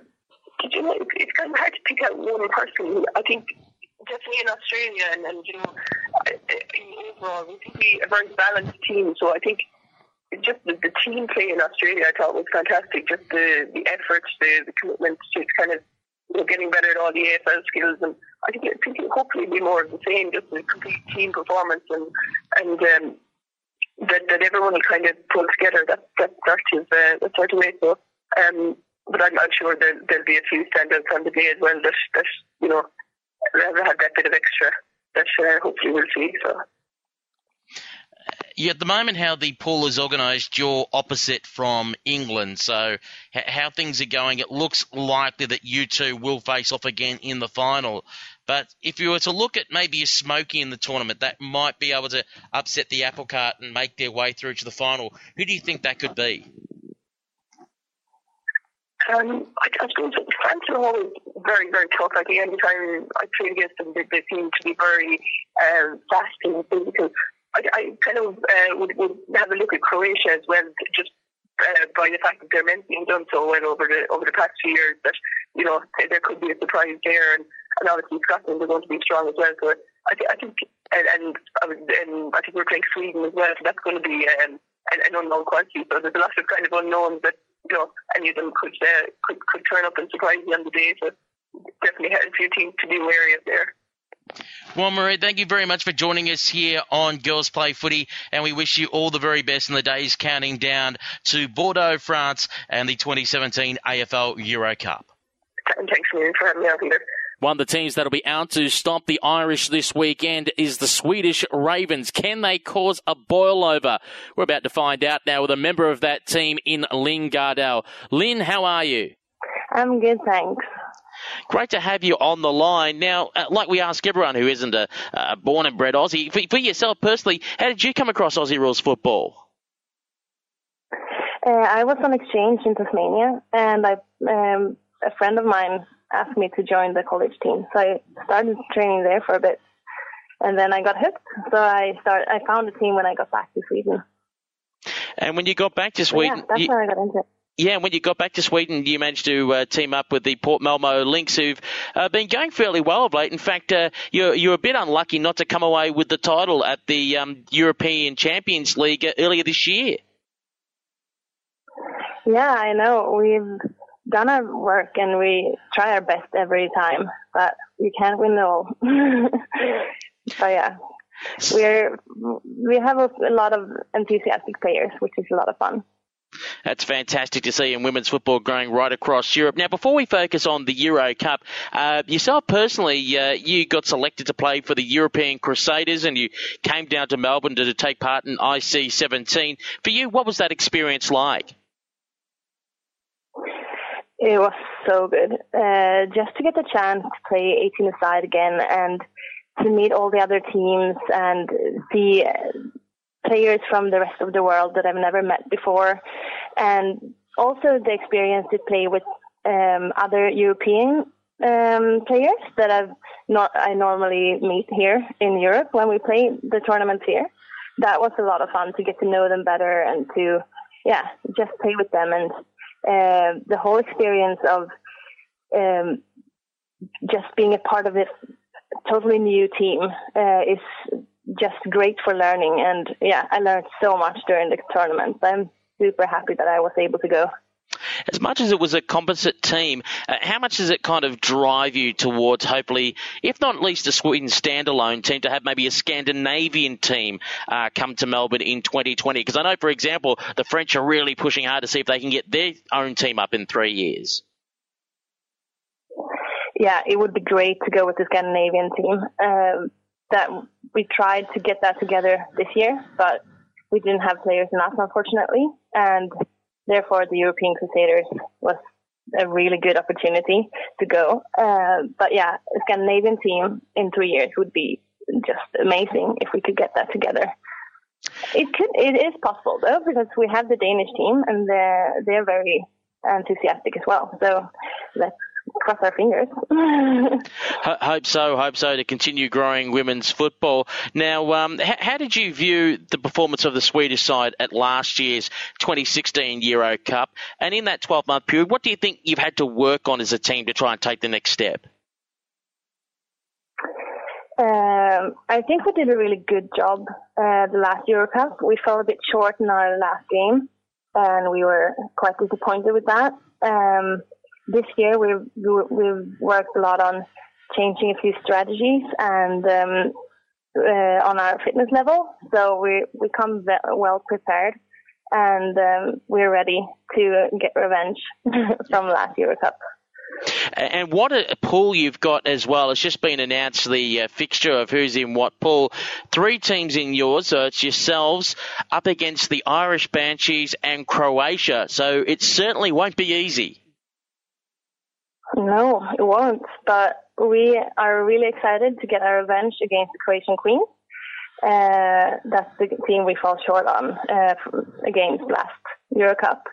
Speaker 5: you know, it's kind of hard to pick out one person. I think definitely in Australia and, and you know, overall, we think we a very balanced team. So I think just the, the team play in Australia, I thought was fantastic. Just the the effort, the, the commitment to kind of you know, getting better at all the AFL skills, and I think, I think hopefully be more of the same, just a complete team performance, and and um, that that everyone will kind of pull together. That that sort of uh, that sort of way. So, um, but I'm, I'm sure there, there'll be a few standouts on the day as well that that you know have that bit of extra that uh, hopefully we'll see. So
Speaker 2: yeah, at the moment, how the pool is organised, you're opposite from England. So, how things are going, it looks likely that you two will face off again in the final. But if you were to look at maybe a Smoky in the tournament, that might be able to upset the apple cart and make their way through to the final. Who do you think that could be?
Speaker 5: Um, I, I suppose France are always very, very tough. Like any time I play against them, they, they seem to be very uh, fast and physical. I, I kind of uh, would, would have a look at Croatia as well, just uh, by the fact that men's being done so well over the over the past few years that you know there could be a surprise there, and, and obviously Scotland are going to be strong as well. So I, I think and and, and I think we're playing Sweden as well, so that's going to be um, an, an unknown quantity. So there's a lot of kind of unknowns that you know any of them could uh, could could turn up and surprise you on the day. So definitely had a few teams to be wary of there.
Speaker 2: Well, Marie, thank you very much for joining us here on Girls Play Footy, and we wish you all the very best in the days counting down to Bordeaux, France, and the 2017 AFL Euro Cup.
Speaker 5: Thanks Marie, for having me out here.
Speaker 2: One of the teams that'll be out to stop the Irish this weekend is the Swedish Ravens. Can they cause a boil over? We're about to find out now with a member of that team in Lynn Gardell. Lynn, how are you?
Speaker 6: I'm good, thanks.
Speaker 2: Great to have you on the line. Now, uh, like we ask everyone who isn't a, uh, born and bred Aussie, for, for, yourself personally, how did you come across Aussie rules football?
Speaker 6: Uh, I was on exchange in Tasmania, and I, um, a friend of mine asked me to join the college team. So I started training there for a bit, and then I got hooked. So I start. I found a team when I got back to Sweden.
Speaker 2: And when you got back to Sweden,
Speaker 6: yeah, that's
Speaker 2: you,
Speaker 6: where I got into it.
Speaker 2: Yeah, when you got back to Sweden, you managed to uh, team up with the Port Malmo Lynx, who've uh, been going fairly well of late. In fact, uh, you're, you're a bit unlucky not to come away with the title at the um, European Champions League earlier this year.
Speaker 6: Yeah, I know. We've done our work and we try our best every time, but we can't win all. but yeah, we're we have a, a lot of enthusiastic players, which is a lot of fun.
Speaker 2: That's fantastic to see in women's football growing right across Europe. Now, before we focus on the Euro Cup, uh, yourself personally, uh, you got selected to play for the European Crusaders and you came down to Melbourne to, to take part in IC 17. For you, what was that experience like?
Speaker 6: It was so good. Uh, just to get the chance to play 18 aside again and to meet all the other teams and see players from the rest of the world that I've never met before, and also the experience to play with um, other European um, players that I've not I normally meet here in Europe when we play the tournaments here. That was a lot of fun to get to know them better and to yeah just play with them and uh, the whole experience of um, just being a part of this totally new team uh, is just great for learning. And yeah, I learned so much during the tournament. I'm super happy that I was able to go.
Speaker 2: As much as it was a composite team, uh, how much does it kind of drive you towards hopefully, if not at least a Sweden standalone team, to have maybe a Scandinavian team uh, come to Melbourne in 2020? Because I know, for example, the French are really pushing hard to see if they can get their own team up in three years.
Speaker 6: Yeah, it would be great to go with the Scandinavian team. Um, that we tried to get that together this year, but we didn't have players enough, unfortunately. And therefore the European Crusaders was a really good opportunity to go. Uh, but yeah, a Scandinavian team in three years would be just amazing if we could get that together. It could, it is possible though, because we have the Danish team and they're, they're very enthusiastic as well. So let's cross our fingers.
Speaker 2: hope so, hope so to continue growing women's football. Now, um, how, how, did you view the performance of the Swedish side at last year's 2016 Euro Cup? And in that 12 month period, what do you think you've had to work on as a team to try and take the next step?
Speaker 6: Um, I think we did a really good job uh, the last Euro Cup. We fell a bit short in our last game, and we were quite disappointed with that. Um, this year we've we've worked a lot on changing a few strategies and um, uh, on our fitness level. So we we come well prepared, and um, we're ready to get revenge from last Euro Cup.
Speaker 2: And what a pool you've got as well. It's just been announced the uh, fixture of who's in what pool. Three teams in yours, so it's yourselves up against the Irish Banshees and Croatia. So it certainly won't be easy.
Speaker 6: No, it won't. But we are really excited to get our revenge against the Croatian Queens. Uh, that's the team we fall short on uh, against last Euro Cup.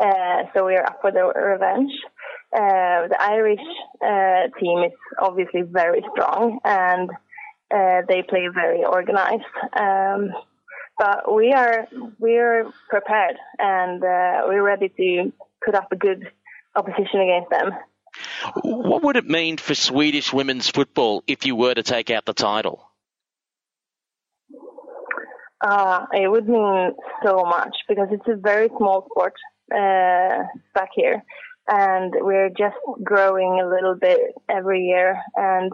Speaker 6: Uh, so we are up for the revenge. Uh, the Irish uh, team is obviously very strong and uh, they play very organized. Um, but we are we are prepared and we're ready to put up a good opposition against them.
Speaker 2: What would it mean for Swedish women's football if you were to take out the title?
Speaker 6: Uh, it would mean so much because it's a very small sport uh, back here, and we're just growing a little bit every year. And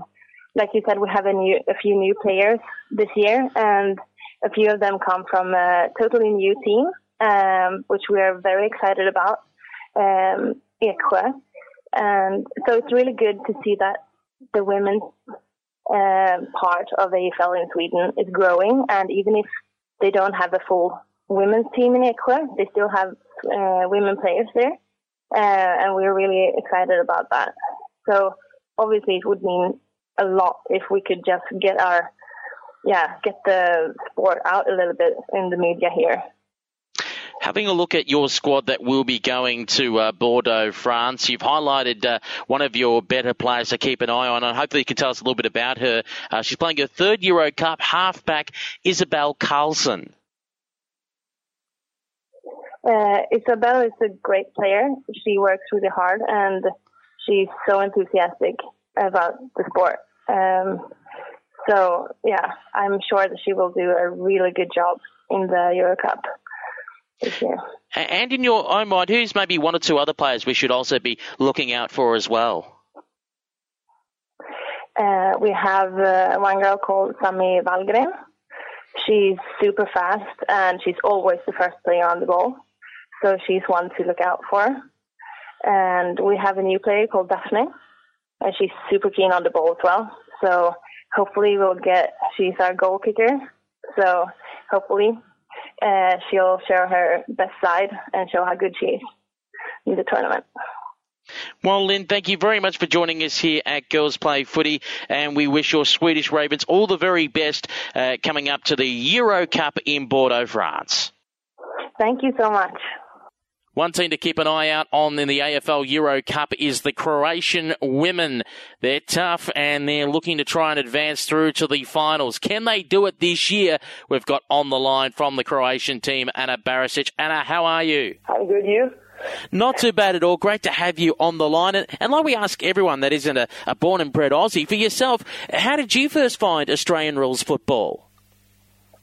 Speaker 6: like you said, we have a new, a few new players this year, and a few of them come from a totally new team, um, which we are very excited about. Um, and so it's really good to see that the women's uh, part of AFL in Sweden is growing. And even if they don't have a full women's team in Eksjö, they still have uh, women players there. Uh, and we're really excited about that. So obviously it would mean a lot if we could just get our, yeah, get the sport out a little bit in the media here
Speaker 2: having a look at your squad that will be going to uh, Bordeaux, France, you've highlighted uh, one of your better players to keep an eye on, and hopefully you can tell us a little bit about her. Uh, she's playing her third Euro Cup, halfback Isabel Carlson.
Speaker 6: Uh, Isabel is a great player. She works really hard, and she's so enthusiastic about the sport. Um, so yeah, I'm sure that she will do a really good job in the Euro Cup.
Speaker 2: And in your own mind, who's maybe one or two other players we should also be looking out for as well?
Speaker 6: Uh, we have uh, one girl called Sami Valgren. She's super fast and she's always the first player on the ball. So she's one to look out for. And we have a new player called Daphne. And she's super keen on the ball as well. So hopefully we'll get, she's our goal kicker. So hopefully uh, she'll show her best side and show how good she is in the tournament.
Speaker 2: Well, Lynn, thank you very much for joining us here at Girls Play Footy, and we wish your Swedish Ravens all the very best uh, coming up to the Euro Cup in Bordeaux, France.
Speaker 6: Thank you so much.
Speaker 2: One team to keep an eye out on in the AFL Euro Cup is the Croatian women. They're tough and they're looking to try and advance through to the finals. Can they do it this year? We've got on the line from the Croatian team, Anna Barisic. Anna, how are you?
Speaker 7: I'm good, you?
Speaker 2: Not too bad at all. Great to have you on the line. And, and like we ask everyone that isn't a, a born and bred Aussie, for yourself, how did you first find Australian rules football?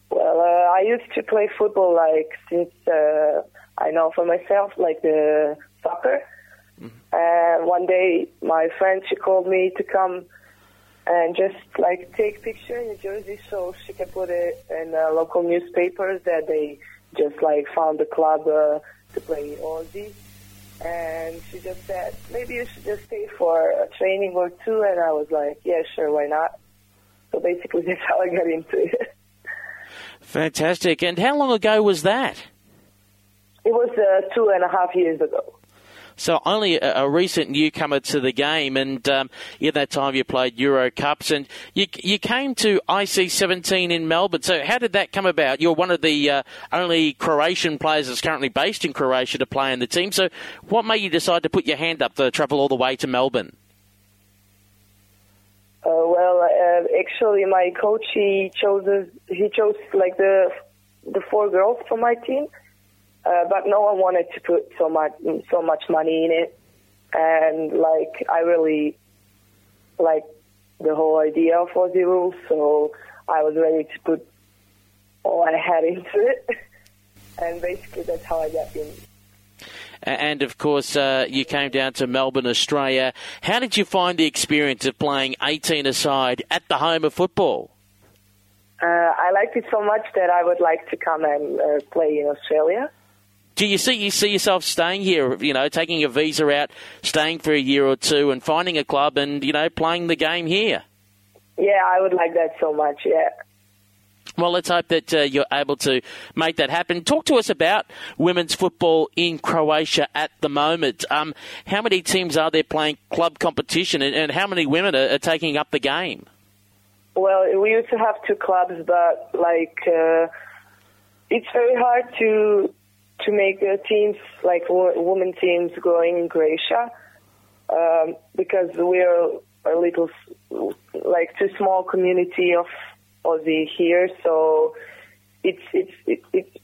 Speaker 7: Well, uh, I used to play football like since uh, I know for myself, like the soccer. Mm-hmm. And one day, my friend she called me to come and just like take picture in Jersey, so she can put it in uh, local newspapers that they just like found the club uh, to play Aussie. And she just said, maybe you should just stay for a training or two. And I was like, yeah, sure, why not? So basically, that's how I got into it.
Speaker 2: Fantastic. And how long ago was that?
Speaker 7: It was uh, two and a half years ago.
Speaker 2: So only a, a, recent newcomer to the game, and um, in that time you played Euro Cups, and you you came to IC 17 in Melbourne. So how did that come about? You're one of the uh, only Croatian players that's currently based in Croatia to play in the team. So what made you decide to put your hand up to travel all the way to Melbourne?
Speaker 7: Uh, well, uh, actually, my coach he chose he chose like the the four girls for my team uh, but no one wanted to put so much so much money in it, and like I really like the whole idea of Aussie rules, so I was ready to put all I had into it, and basically that's how I got in.
Speaker 2: And of course, uh, you came down to Melbourne, Australia. How did you find the experience of playing 18 aside at the home of football?
Speaker 7: Uh, I liked it so much that I would like to come and uh, play in Australia.
Speaker 2: Do you see you see yourself staying here? You know, taking a visa out, staying for a year or two, and finding a club, and you know, playing the game here.
Speaker 7: Yeah, I would like that so much. Yeah.
Speaker 2: Well, let's hope that uh, you're able to make that happen. Talk to us about women's football in Croatia at the moment. Um, how many teams are there playing club competition, and, and how many women are, are, taking up the game?
Speaker 7: Well, we used to have two clubs, but like uh, it's very hard to to make the teams like women teams growing in Croatia um, because we're a little like too small community of Aussie here, so it's it's it, it,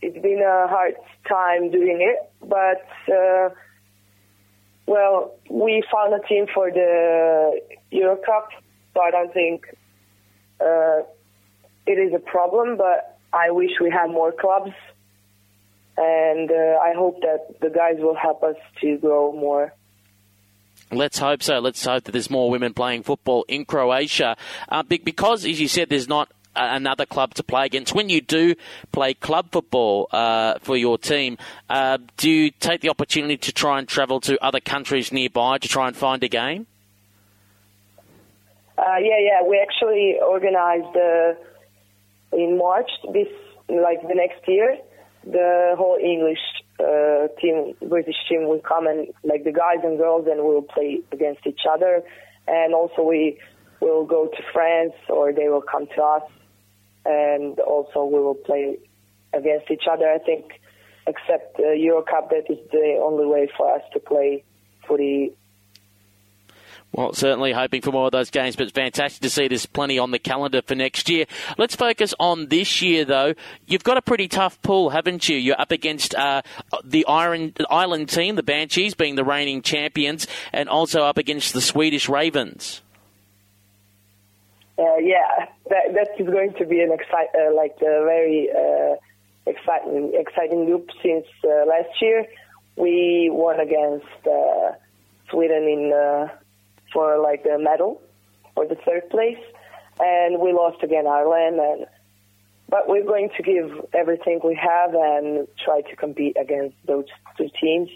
Speaker 7: it's been a hard time doing it, but uh, well, we found a team for the Euro Cup, so I don't think uh, it is a problem, but I wish we had more clubs and uh, I hope that the guys will help us to grow more.
Speaker 2: Let's hope so. Let's hope that there's more women playing football in Croatia. Uh, because, as you said, there's not another club to play against. When you do play club football uh, for your team, uh, do you take the opportunity to try and travel to other countries nearby to try and find a game?
Speaker 7: Uh, yeah, yeah. We actually organized uh, in March this, like the next year the whole English uh, team, British team will come and like the guys and girls and we'll play against each other. And also we will go to France or they will come to us and also we will play against each other. I think except the Euro Cup, that is the only way for us to play footy
Speaker 2: well, certainly hoping for more of those games, but it's fantastic to see there's plenty on the calendar for next year. Let's focus on this year, though. You've got a pretty tough pool, haven't you? You're up against uh, the Iron, Island team, the Banshees, being the reigning champions, and also up against the Swedish Ravens.
Speaker 7: Uh, yeah, that, that is going to be an excite, uh, like a very uh, exciting, exciting group since uh, last year. We won against uh, Sweden in for like a medal for the third place, and we lost again Ireland. And but we're going to give everything we have and try to compete against those two teams.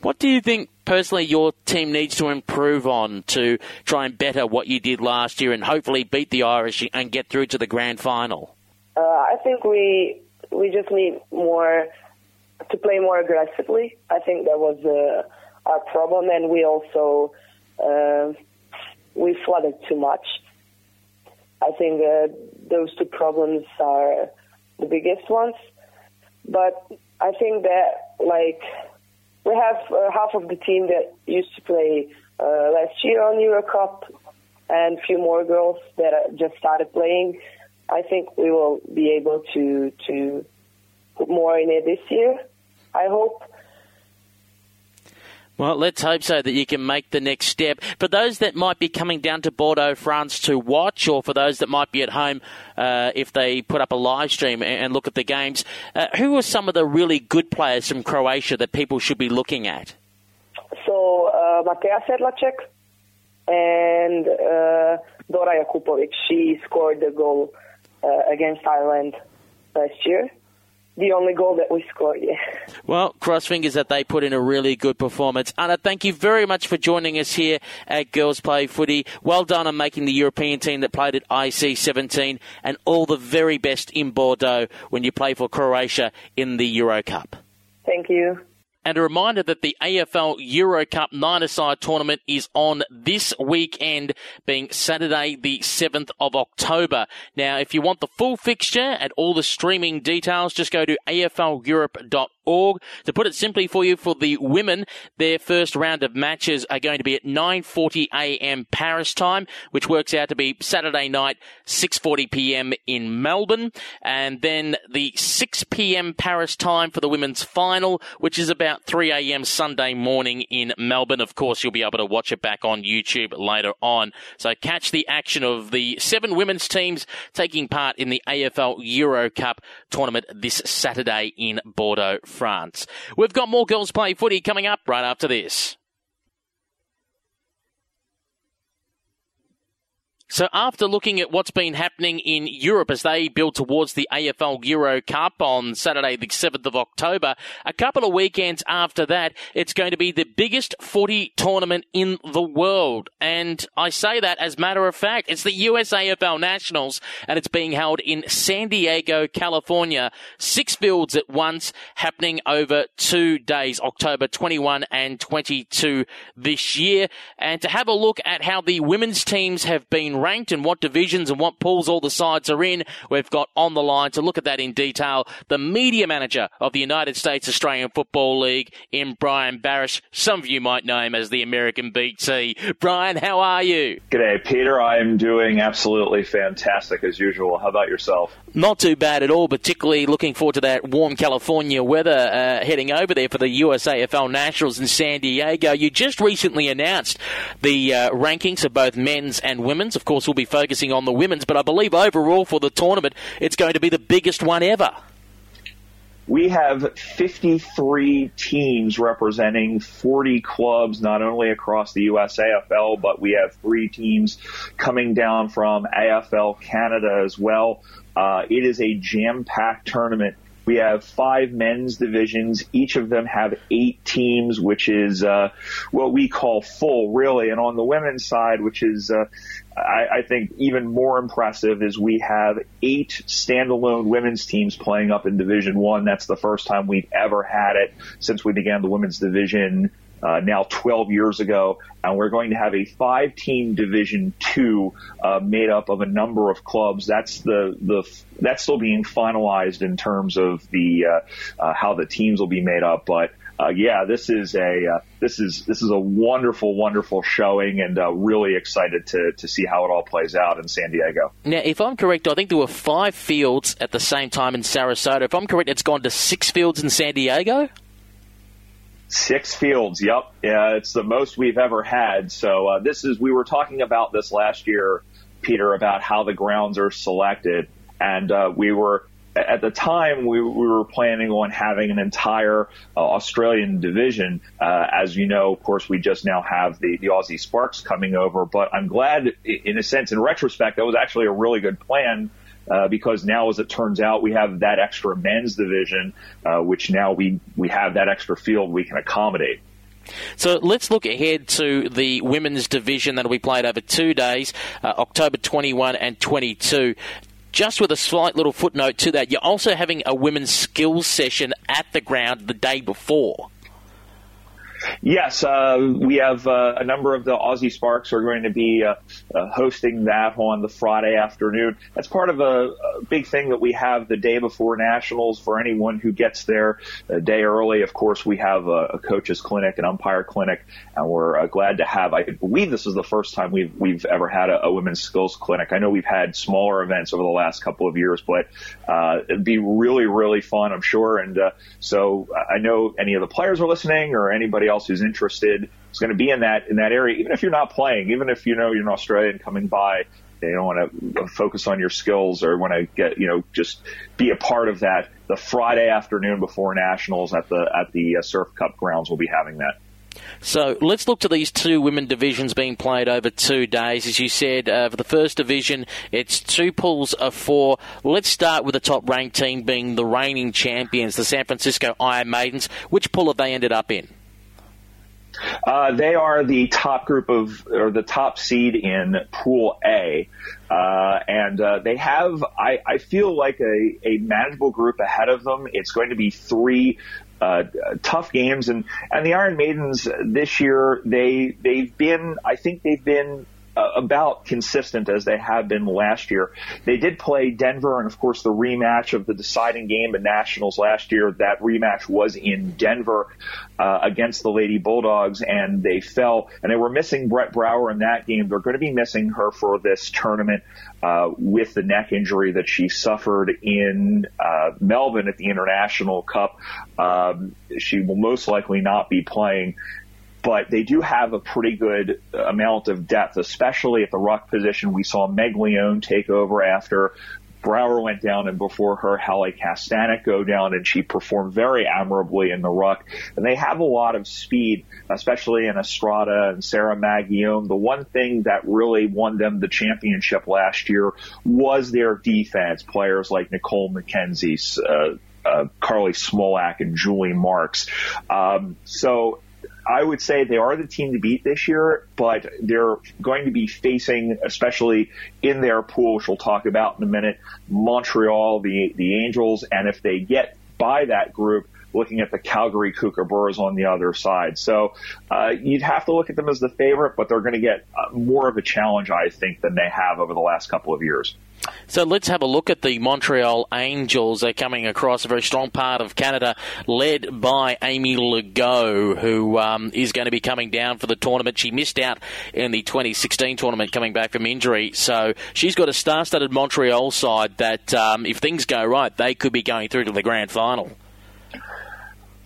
Speaker 2: What do you think personally your team needs to improve on to try and better what you did last year and hopefully beat the Irish and get through to the grand final?
Speaker 7: Uh, I think we we just need more to play more aggressively. I think that was uh, our problem, and we also uh, we flooded too much. I think uh, those two problems are the biggest ones. But I think that like we have uh, half of the team that used to play uh, last year on Euro Cup, and a few more girls that just started playing. I think we will be able to to put more in it this year. I hope.
Speaker 2: Well, let's hope so that you can make the next step. For those that might be coming down to Bordeaux, France to watch, or for those that might be at home uh, if they put up a live stream and look at the games, uh, who are some of the really good players from Croatia that people should be looking at?
Speaker 7: So, uh, Mateja Sedlacek and uh, Dora Jakupovic. She scored the goal uh, against Ireland last year. The only goal that we scored. Yeah.
Speaker 2: Well, cross fingers that they put in a really good performance. Anna, thank you very much for joining us here at Girls Play Footy. Well done on making the European team that played at IC 17, and all the very best in Bordeaux when you play for Croatia in the Euro Cup.
Speaker 7: Thank you.
Speaker 2: And a reminder that the AFL Euro Cup nine-a-side tournament is on this weekend, being Saturday the 7th of October. Now, if you want the full fixture and all the streaming details, just go to afleurope.org org. To put it simply for you, for the women, their first round of matches are going to be at 9:40 a.m. Paris time, which works out to be Saturday night, 6:40 p.m. in Melbourne, and then the 6 p.m. Paris time for the women's final, which is about 3 a.m. Sunday morning in Melbourne. Of course, you'll be able to watch it back on YouTube later on. So catch the action of the seven women's teams taking part in the AFL Euro Cup tournament this Saturday in Bordeaux. France. We've got more girls play footy coming up right after this. So after looking at what's been happening in Europe as they build towards the AFL Euro Cup on Saturday the 7th of October, a couple of weekends after that, it's going to be the biggest footy tournament in the world. And I say that as matter of fact. It's the USAFL Nationals and it's being held in San Diego, California. Six fields at once happening over two days, October 21 and 22 this year. And to have a look at how the women's teams have been ranked and what divisions and what pools all the sides are in. We've got on the line to look at that in detail the media manager of the United States Australian Football League in Brian Barrish. Some of you might know him as the American BT. Brian, how are you?
Speaker 8: G'day, Peter. I'm doing absolutely fantastic as usual. How about yourself?
Speaker 2: Not too bad at all, particularly looking forward to that warm California weather uh, heading over there for the USAFL Nationals in San Diego. You just recently announced the uh, rankings of both men's and women's. Of course, we'll be focusing on the women's, but I believe overall for the tournament, it's going to be the biggest one ever.
Speaker 8: We have 53 teams representing 40 clubs, not only across the USAFL, but we have three teams coming down from AFL Canada as well. Uh, it is a jam-packed tournament. We have five men's divisions. Each of them have eight teams, which is uh, what we call full, really. And on the women's side, which is uh, I, I, think even more impressive is we have eight standalone women's teams playing up in Division One. That's the first time we've ever had it since we began the women's division uh, now 12 years ago, and we're going to have a five-team Division Two uh, made up of a number of clubs. That's the the that's still being finalized in terms of the uh, uh, how the teams will be made up, but. Uh, yeah, this is a uh, this is this is a wonderful, wonderful showing, and really excited to to see how it all plays out in San Diego.
Speaker 2: Now, if I'm correct, I think there were five fields at the same time in Sarasota. If I'm correct, it's gone to six fields in San Diego.
Speaker 8: Six fields. Yep. Yeah, it's the most we've ever had. So uh, this is we were talking about this last year, Peter, about how the grounds are selected, and uh, we were at the time we, we were planning on having an entire uh, Australian division. Uh, as you know, of course, we just now have the, the Aussie Sparks coming over, but I'm glad in a sense, in retrospect, that was actually a really good plan uh, because now, as it turns out, we have that extra men's division, uh, which now we, we have that extra field we can accommodate.
Speaker 2: So let's look ahead to the women's division that'll be played over two days, uh, October 21 and 22. Just with a slight little footnote to that, you're also having a women's skills session at the ground the day before.
Speaker 8: Yes, uh, we have uh, a number of the Aussie Sparks are going to be uh, uh, hosting that on the Friday afternoon. That's part of a, a, big thing that we have the day before nationals for anyone who gets there a day early. Of course, we have a, a coaches clinic, an umpire clinic, and we're uh, glad to have. I believe this is the first time we've we've ever had a, a, women's skills clinic. I know we've had smaller events over the last couple of years, but uh, it'd be really really fun, I'm sure. And so I know any of the players are listening or anybody else else who's interested is going to be in that in that area, even if you're not playing, even if you know you're an Australian coming by, They don't want to focus on your skills or want to get you know just be a part of that. The Friday afternoon before nationals at the at the uh, Surf Cup grounds, we'll be having that.
Speaker 2: So let's look to these two women divisions being played over two days. As you said, uh, for the first division, it's two pools of four. Let's start with the top ranked team being the reigning champions, the San Francisco Iron Maidens. Which pool have they ended up in?
Speaker 8: Uh, they are the top group of, or the top seed in Pool A. Uh, and uh, they have, I, I feel like a, a manageable group ahead of them. It's going to be three uh, tough games. And, and the Iron Maidens this year, they, they've been, I think they've been about consistent as they have been last year. They did play Denver, and of course the rematch of the deciding game at Nationals last year. That rematch was in Denver uh, against the Lady Bulldogs, and they fell. And they were missing Brett Brower in that game. They're going to be missing her for this tournament uh, with the neck injury that she suffered in uh, Melbourne at the International Cup. Um, she will most likely not be playing but they do have a pretty good amount of depth, especially at the ruck position. We saw Meg Leone take over after Brower went down and before her, Halle Kastanek go down and she performed very admirably in the ruck. And they have a lot of speed, especially in Estrada and Sarah Maggione. The one thing that really won them the championship last year was their defense. Players like Nicole McKenzie, uh, uh, Carly Smolak and Julie Marks. Um, so I would say they are the team to beat this year, but they're going to be facing, especially in their pool, which we'll talk about in a minute, Montreal, the the Angels, and if they get by that group, looking at the Calgary Kookaburras on the other side. So uh, you'd have to look at them as the favorite, but they're going to get uh, more of a challenge, I think, than they have over the last couple of years.
Speaker 2: So let's have a look at the Montreal Angels. They're coming across a very strong part of Canada, led by Amy Legault, who um, is going to be coming down for the tournament. She missed out in the 2016 tournament coming back from injury. So she's got a star studded Montreal side that, um, if things go right, they could be going through to the grand final.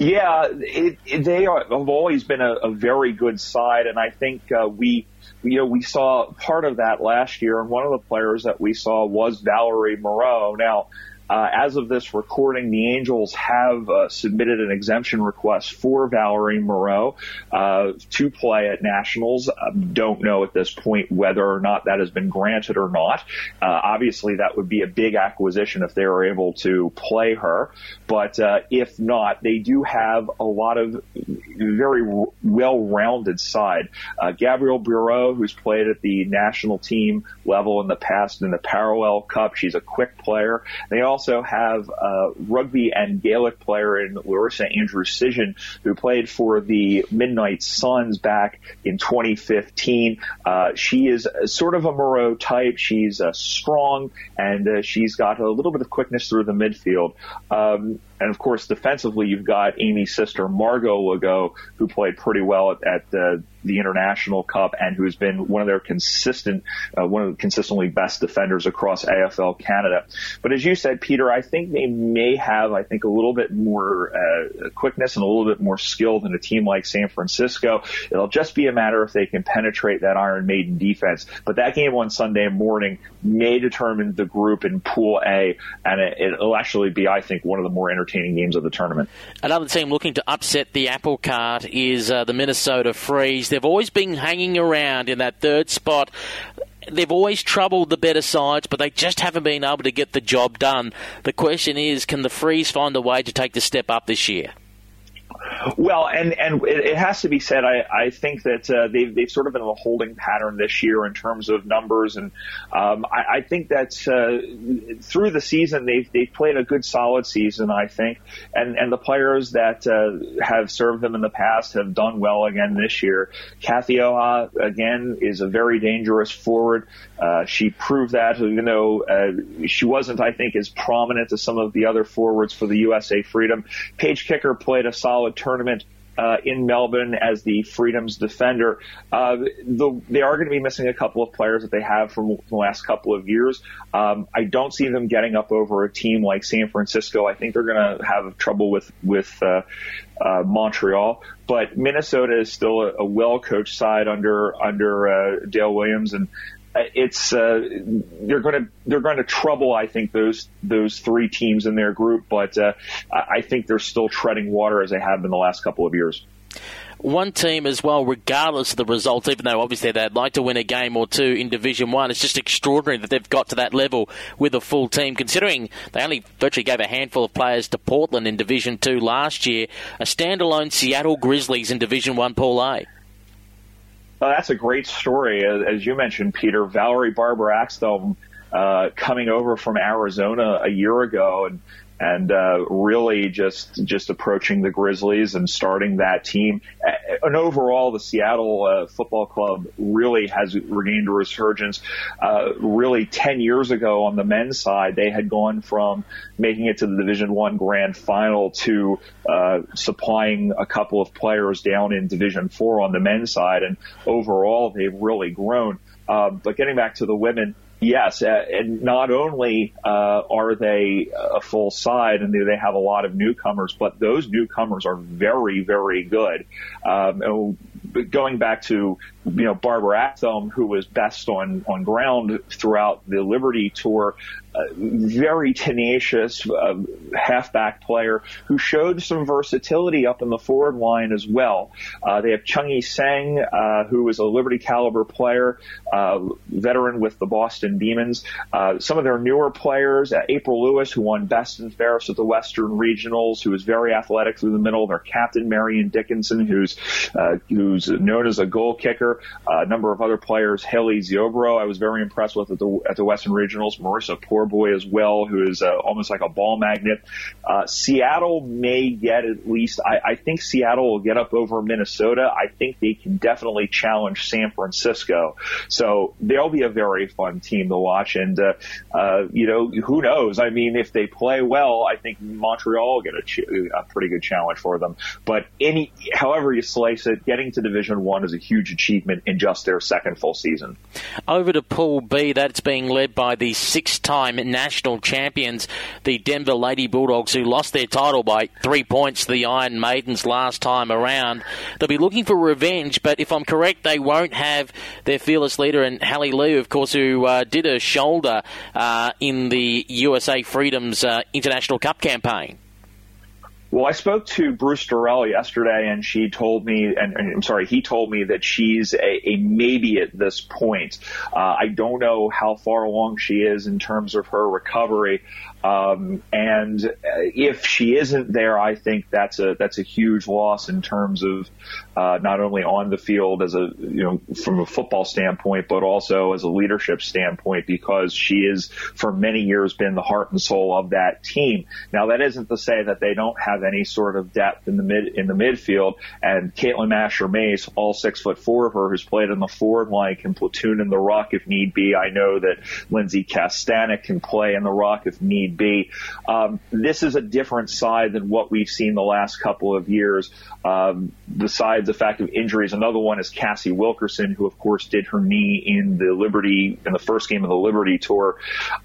Speaker 8: Yeah, it, it, they are, have always been a, a, very good side, and I think uh, we, you know, we saw part of that last year, and one of the players that we saw was Valerie Moreau. Now, uh, as of this recording, the Angels have uh, submitted an exemption request for Valerie Moreau uh, to play at Nationals. Um, don't know at this point whether or not that has been granted or not. Uh, obviously, that would be a big acquisition if they were able to play her. But uh, if not, they do have a lot of very well-rounded side. Uh, Gabrielle Bureau, who's played at the national team level in the past in the Parallel Cup, she's a quick player. They also also have a rugby and Gaelic player in Larissa Andrews-Sisson, who played for the Midnight Suns back in 2015. Uh, she is sort of a Moreau type. She's uh, strong and uh, she's got a little bit of quickness through the midfield. Um, and of course, defensively, you've got Amy's sister Margot Legault, who played pretty well at, at the, the International Cup and who's been one of their consistent, uh, one of the consistently best defenders across AFL Canada. But as you said, Peter, I think they may have, I think, a little bit more uh, quickness and a little bit more skill than a team like San Francisco. It'll just be a matter if they can penetrate that Iron Maiden defense. But that game on Sunday morning may determine the group in Pool A, and it, it'll actually be, I think, one of the more entertaining entertaining games of the tournament.
Speaker 2: Another team looking to upset the apple cart is uh, the Minnesota Freeze. They've always been hanging around in that third spot they've always troubled the better sides, but they just haven't been able to get the job done. The question is, can the Freeze find a way to take the step up this year?
Speaker 8: Well, and and it has to be said. I, I think that uh, they've they've sort of been in a holding pattern this year in terms of numbers, and um, I, I think that uh, through the season they've they've played a good solid season. I think, and and the players that uh, have served them in the past have done well again this year. Kathy Oha again is a very dangerous forward. Uh, she proved that, even though uh, she wasn't, I think, as prominent as some of the other forwards for the USA Freedom. Paige Kicker played a solid tournament. Uh, in Melbourne as the Freedom's defender. Uh, the, they are going to be missing a couple of players that they have from the last couple of years. Um, I don't see them getting up over a team like San Francisco. I think they're going to have trouble with with uh, uh, Montreal. But Minnesota is still a, a well coached side under under uh, Dale Williams, and it's uh, they're going to they're going to trouble I think those those three teams in their group, but uh, I think they're still treading water as they have been the last couple of years.
Speaker 2: one team as well, regardless of the results, even though obviously they'd like to win a game or two in Division One. It's just extraordinary that they've got to that level with a full team, considering they only virtually gave a handful of players to Portland in Division Two last year. A standalone Seattle Grizzlies in Division One, Pool A.
Speaker 8: Well, that's a great story, as you mentioned, Peter. Valerie Barber Axthelm uh, coming over from Arizona a year ago and and uh, really just just approaching the Grizzlies and starting that team. And overall, the Seattle uh, Football Club really has regained a resurgence. Uh, really, ten years ago on the men's side, they had gone from making it to the Division One Grand Final to uh, supplying a couple of players down in Division Four on the men's side, and overall, they've really grown. Uh, but getting back to the women, Yes, uh, and not only uh, are they a full side and they have a lot of newcomers, but those newcomers are very, very good. Um, going back to you know Barbara Axthelm, who was best on on ground throughout the Liberty Tour, uh, very tenacious uh, halfback player who showed some versatility up in the forward line as well. Uh, they have Chung Sang, uh, who is a Liberty caliber player, uh, veteran with the Boston Demons. Uh, some of their newer players, April Lewis, who won best and fairest at the Western Regionals, who is very athletic through the middle. Their captain Marion Dickinson, who's who's known as a goal kicker. A number of other players, Haley Ziobro, I was very impressed with at the at the Western Regionals. Marissa Poor boy as well, who is uh, almost like a ball magnet. Uh, Seattle may get at least, I, I think Seattle will get up over Minnesota. I think they can definitely challenge San Francisco. So they'll be a very fun team to watch. And, uh, uh, you know, who knows? I mean, if they play well, I think Montreal will get a, ch- a pretty good challenge for them. But any, however you slice it, getting to Division One is a huge achievement in just their second full season.
Speaker 2: Over to Pool B, that's being led by the six-time national champions, the Denver Lady Bulldogs, who lost their title by three points to the Iron Maidens last time around. They'll be looking for revenge, but if I'm correct, they won't have their fearless leader and Hallie Liu, of course, who uh, did a shoulder uh, in the USA Freedoms uh, International Cup campaign.
Speaker 8: Well, I spoke to Bruce Durrell yesterday, and she told me, and, and I'm sorry, he told me that she's a, a maybe at this point. Uh, I don't know how far along she is in terms of her recovery. Um, and uh, if she isn't there, I think that's a that's a huge loss in terms of uh, not only on the field as a you know from a football standpoint, but also as a leadership standpoint because she is for many years been the heart and soul of that team. Now that isn't to say that they don't have any sort of depth in the mid in the midfield. And Caitlin Masher Mace, all six foot four of her, who's played in the forward line, can platoon in the ruck if need be. I know that Lindsay Kastanek can play in the ruck if need need be. Um, this is a different side than what we've seen the last couple of years. Um, besides the fact of injuries, another one is Cassie Wilkerson, who of course did her knee in the Liberty in the first game of the Liberty Tour.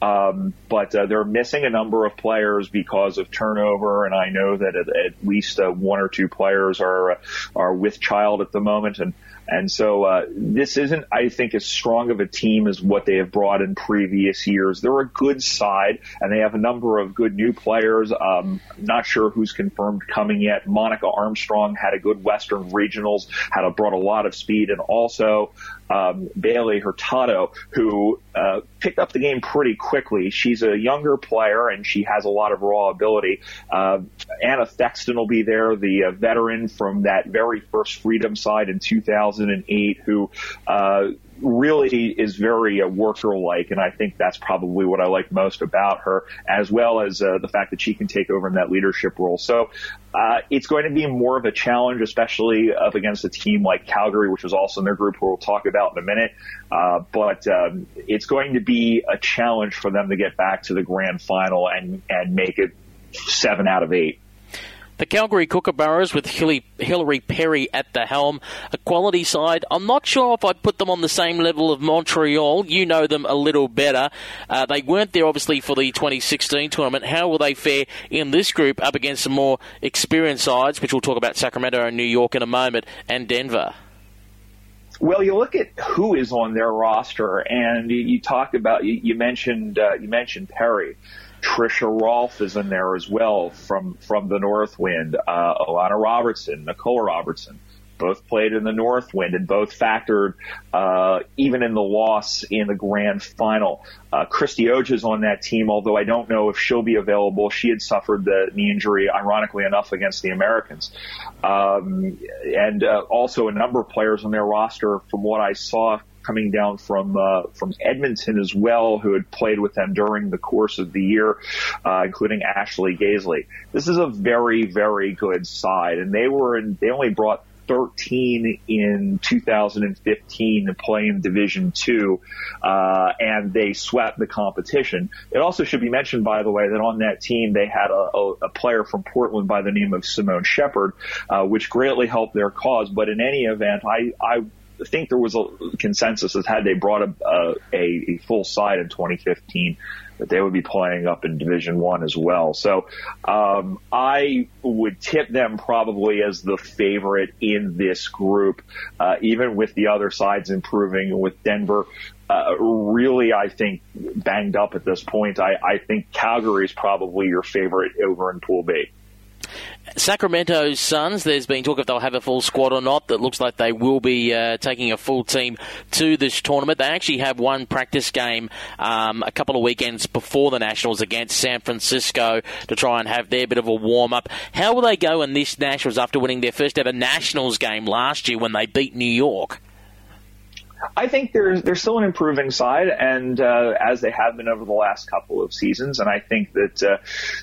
Speaker 8: Um, but uh, they're missing a number of players because of turnover, and I know that at, at least uh, one or two players are uh, are with child at the moment, and and so uh, this isn't, I think, as strong of a team as what they have brought in previous years. They're a good side, and they have a number of good new players. Um, not sure who's confirmed coming yet. Monica Armstrong had a good Western Regionals, had a, brought a lot of speed, and also um, Bailey Hurtado, who uh, picked up the game pretty quickly. She's a younger player and she has a lot of raw ability. Uh, Anna Thexton will be there, the uh, veteran from that very first Freedom side in 2008, who uh, really is very uh, worker like, and I think that's probably what I like most about her, as well as uh, the fact that she can take over in that leadership role. So uh, it's going to be more of a challenge, especially up against a team like Calgary, which is also in their group, who we'll talk about in a minute. Uh, but um, it's going to be a challenge for them to get back to the grand final and and make it seven out of eight.
Speaker 2: The Calgary Kookaburras with Hillary Perry at the helm, a quality side. I'm not sure if I'd put them on the same level of Montreal. You know them a little better. Uh, they weren't there, obviously, for the 2016 tournament. How will they fare in this group up against some more experienced sides, which we'll talk about Sacramento and New York in a moment, and Denver?
Speaker 8: Well, you look at who is on their roster, and you, talk about you, you mentioned uh, you mentioned Perry. Trisha Rolfe is in there as well from from the Northwind. Uh, Alana Robertson, Nicole Robertson, both played in the Northwind and both factored uh, even in the loss in the grand final. Uh, Christy is on that team, although I don't know if she'll be available. She had suffered the knee injury, ironically enough, against the Americans. Um, and uh, also a number of players on their roster, from what I saw, coming down from uh, from Edmonton as well, who had played with them during the course of the year, uh, including Ashley Gaisley. This is a very very good side, and they were in. They only brought 13 in 2015 to play in Division Two, uh, and they swept the competition. It also should be mentioned, by the way, that on that team they had a, a, player from Portland by the name of Simone Shepard, uh, which greatly helped their cause. But in any event, I, I think there was a consensus that had they brought a, a, a full side in 2015, that they would be playing up in Division One as well. So um, I would tip them probably as the favorite in this group, uh, even with the other sides improving. With Denver uh, really, I think banged up at this point, I, I think Calgary is probably your favorite over in Pool B.
Speaker 2: Sacramento Suns, there's been talk if they'll have a full squad or not. That looks like they will be uh, taking a full team to this tournament. They actually have one practice game um, a couple of weekends before the Nationals against San Francisco to try and have their bit of a warm up. How will they go in this Nationals after winning their first ever Nationals game last year when they beat New York?
Speaker 8: I think they're they're still an improving side, and uh, as they have been over the last couple of seasons, and I think that uh,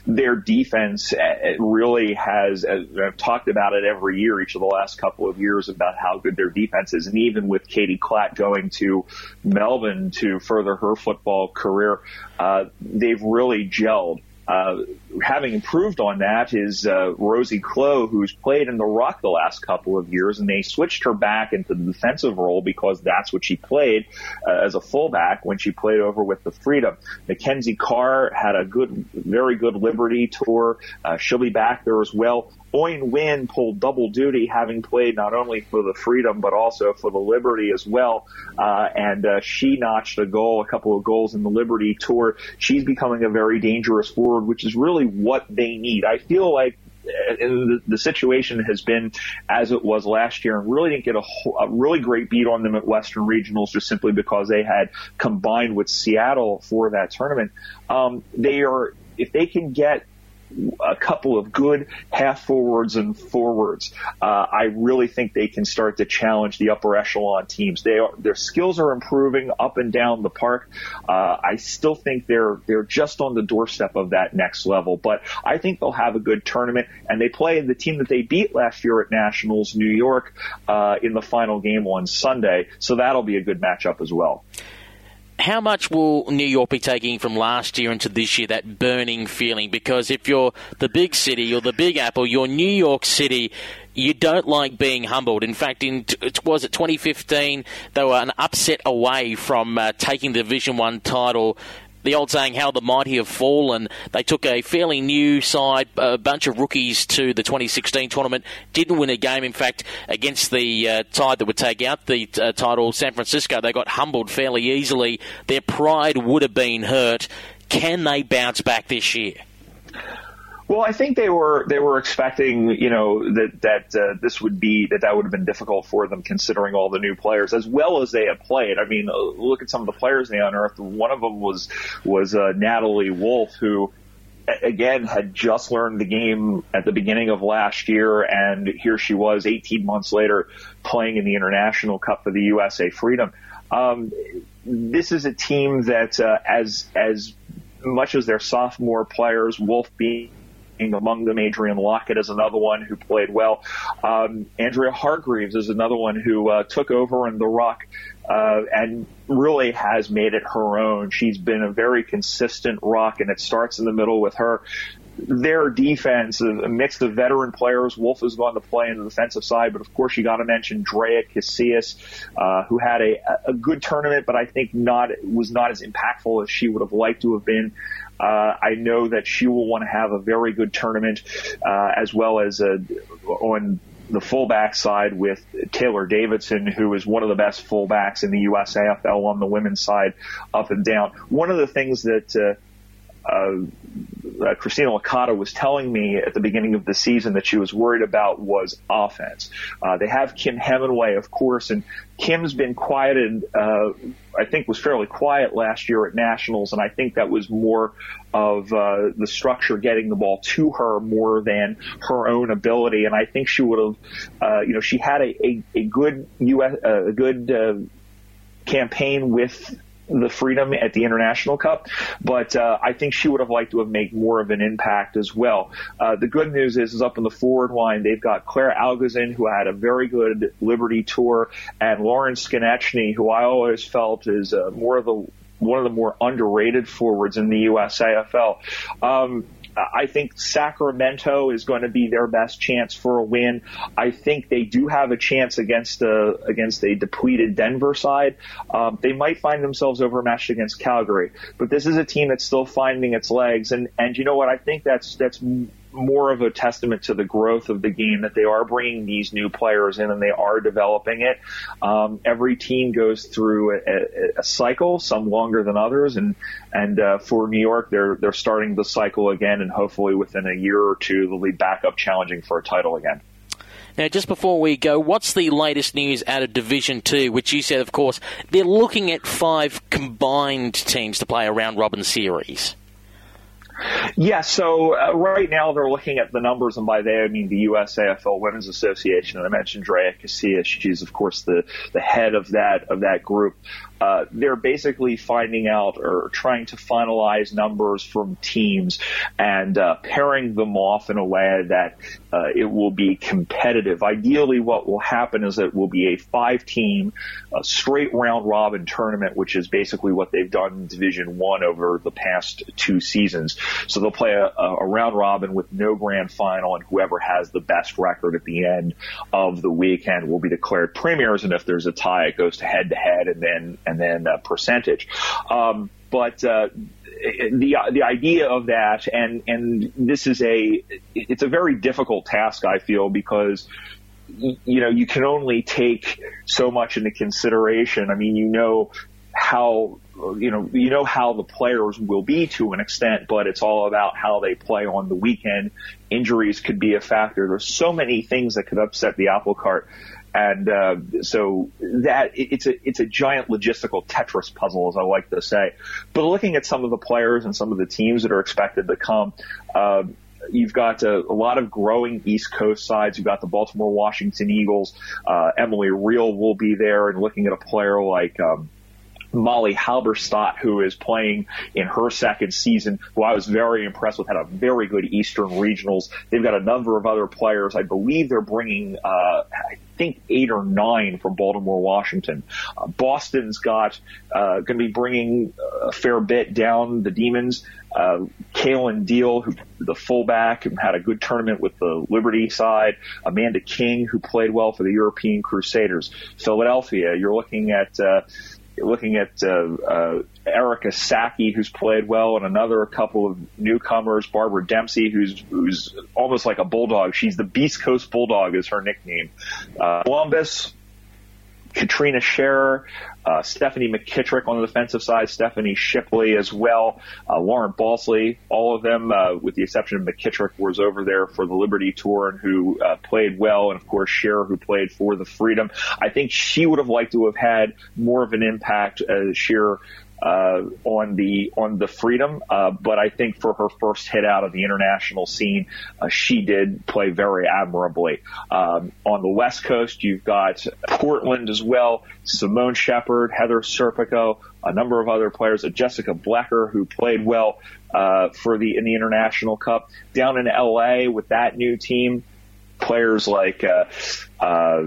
Speaker 8: their defense uh, really has. I've talked about it every year, each of the last couple of years, about how good their defense is, and even with Katie Klatt going to Melbourne to further her football career, uh, they've really gelled. Uh, having improved on that is uh, Rosie Clow, who's played in the ruck the last couple of years, and they switched her back into the defensive role because that's what she played uh, as a fullback when she played over with the Freedom. Mackenzie Carr had a good, very good Liberty tour. Uh, she'll be back there as well. Owen Wynn pulled double duty, having played not only for the Freedom but also for the Liberty as well. Uh, and uh, she notched a goal, a couple of goals in the Liberty tour. She's becoming a very dangerous forward, which is really what they need. I feel like uh, the, the situation has been as it was last year and really didn't get a, a, really great beat on them at Western Regionals just simply because they had combined with Seattle for that tournament. Um, they are, if they can get a couple of good half forwards and forwards, uh, I really think they can start to challenge the upper echelon teams. They are, their skills are improving up and down the park. Uh, I still think they're they're just on the doorstep of that next level, but I think they'll have a good tournament. And they play the team that they beat last year at Nationals, New York, uh, in the final game on Sunday. So that'll be a good matchup as well
Speaker 2: how much will New York be taking from last year into this year, that burning feeling? Because if you're the big city, you're the big apple, you're New York City, you don't like being humbled. In fact, in was it 2015, they were an upset away from uh, taking the Division One title the old saying, how the mighty have fallen. They took a fairly new side, a bunch of rookies to the 2016 tournament, didn't win a game. In fact, against the uh, side that would take out the uh, title, San Francisco, they got humbled fairly easily. Their pride would have been hurt. Can they bounce back this year?
Speaker 8: Well, I think they were they were expecting, you know, that that uh, this would be that that would have been difficult for them, considering all the new players as well as they had played. I mean, uh, look at some of the players they unearthed. One of them was was uh, Natalie Wolf, who again had just learned the game at the beginning of last year, and here she was 18 months later playing in the International Cup for the USA Freedom. Um, this is a team that, uh, as as much as their sophomore players, Wolf being among them. Adrian Lockett is another one who played well. Um, Andrea Hargreaves is another one who uh, took over in the ruck uh, and really has made it her own. She's been a very consistent ruck, and it starts in the middle with her their defense, a mix of veteran players. Wolf is going to play in the defensive side, but of course you got to mention Drea Casillas, uh, who had a, a good tournament, but I think not was not as impactful as she would have liked to have been. Uh, I know that she will want to have a very good tournament, uh, as well as uh, on the fullback side with Taylor Davidson, who is one of the best fullbacks in the USAFL on the women's side, up and down. One of the things that uh, uh, Christina Licata was telling me at the beginning of the season that she was worried about was offense. Uh, they have Kim Hemingway, of course, and Kim's been quieted. Uh, I think was fairly quiet last year at nationals, and I think that was more of uh, the structure getting the ball to her more than her own ability. And I think she would have, uh, you know, she had a, a, a good U.S. A good campaign with the freedom at the International Cup, but uh, I think she would have liked to have made more of an impact as well. Uh, the good news is, is up in the forward line, they've got Claire Algason, who had a very good Liberty tour, and Lauren Skonechny, who I always felt is uh, more of the one of the more underrated forwards in the USAFL. Um, I think Sacramento is going to be their best chance for a win. I think they do have a chance against a against a depleted Denver side. Um, they might find themselves overmatched against Calgary, but this is a team that's still finding its legs. And and you know what? I think that's that's more of a testament to the growth of the game that they are bringing these new players in and they are developing it. Um, every team goes through a, a, cycle, some longer than others, and and uh, for New York, they're they're starting the cycle again, and hopefully within a year or two, they'll be back up challenging for a title again.
Speaker 2: Now, just before we go, what's the latest news out of Division 2, which you said, of course, they're looking at five combined teams to play a round robin series?
Speaker 8: Yeah, so uh, right now they're looking at the numbers, and by they I mean the USAFL Women's Association. And I mentioned Drea Casillas; she's of course the the head of that of that group. Uh, they're basically finding out or trying to finalize numbers from teams and uh, pairing them off in a way that uh, it will be competitive. Ideally, what will happen is it will be a five-team, straight round robin tournament, which is basically what they've done in Division One over the past two seasons. So they'll play a, a round robin with no grand final, and whoever has the best record at the end of the weekend will be declared premiers. And if there's a tie, it goes to head to head, and then and then a percentage. Um, but uh, the the idea of that, and and this is a it's a very difficult task, I feel, because you know you can only take so much into consideration. I mean, you know how you know you know how the players will be to an extent, but it's all about how they play on the weekend. Injuries could be a factor. There's so many things that could upset the apple cart and uh, so that it's a it's a giant logistical Tetris puzzle, as I like to say. But looking at some of the players and some of the teams that are expected to come, uh, you've got a, a, lot of growing East Coast sides. You've got the Baltimore Washington Eagles. Uh, Emily Real will be there, and looking at a player like. Um, Molly Halberstadt, who is playing in her second season, who I was very impressed with, had a very good Eastern Regionals. They've got a number of other players. I believe they're bringing, uh, I think eight or nine from Baltimore, Washington. Uh, Boston's got uh, going to be bringing a fair bit down the Demons. Uh, Kalen Deal, who the fullback, who had a good tournament with the Liberty side. Amanda King, who played well for the European Crusaders. Philadelphia, you're looking at. Uh, looking at uh, uh, Erica Saki, who's played well, and another couple of newcomers, Barbara Dempsey, who's who's almost like a bulldog. She's the Beast Coast Bulldog, is her nickname. Uh, Columbus, Katrina Scherer, uh, Stephanie McKittrick on the defensive side, Stephanie Shipley as well, uh, Lauren Balsley, all of them, uh, with the exception of McKittrick, who was over there for the Liberty Tour and who uh, played well, and of course Scherer, who played for the Freedom. I think she would have liked to have had more of an impact as Scherer uh, on the on the freedom. Uh, but I think for her first hit out of the international scene, uh, she did play very admirably. Um, on the West Coast, you've got Portland as well. Simone Shepard, Heather Serpico, a number of other players. Uh, Jessica Blecker, who played well uh, for the in the International Cup. Down in LA with that new team, players like uh, uh,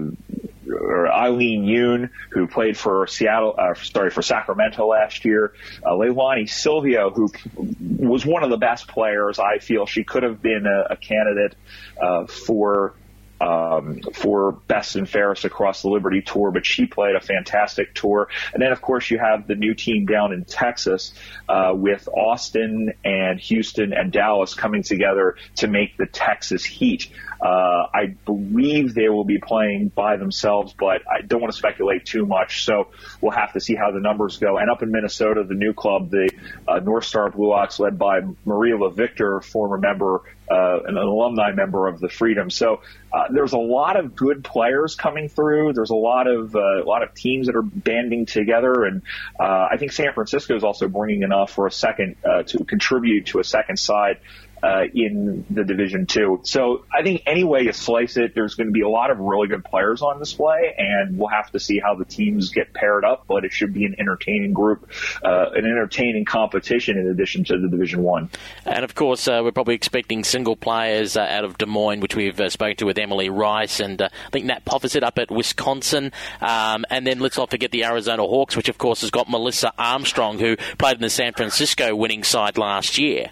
Speaker 8: or Eileen Yoon, who played for Seattle, uh, sorry, for Sacramento last year. Uh, Leilani Silvio, who was one of the best players. I feel she could have been a, a candidate uh, for um, for best and fairest across the Liberty Tour, but she played a fantastic tour. And then, of course, you have the new team down in Texas uh, with Austin and Houston and Dallas coming together to make the Texas Heat. Uh, I believe they will be playing by themselves, but I don't want to speculate too much. So we'll have to see how the numbers go. And up in Minnesota, the new club, the uh, North Star Blue Ox, led by Maria LaVictor, former member uh, an alumni member of the Freedom. So uh, there's a lot of good players coming through. There's a lot of uh, a lot of teams that are banding together, and uh, I think San Francisco is also bringing enough for a second uh, to contribute to a second side uh, in the Division Two. So I think any way you slice it, there's going to be a lot of really good players on display, and we'll have to see how the teams get paired up. But it should be an entertaining group, uh, an entertaining competition in addition to the Division One.
Speaker 2: And of course, uh, we're probably expecting single players uh, out of Des Moines, which we've uh, spoken to with Emily Rice, and uh, I think Nat Pothersit up at Wisconsin. Um, and then let's not forget the Arizona Hawks, which of course has got Melissa Armstrong, who played in the San Francisco winning side last year.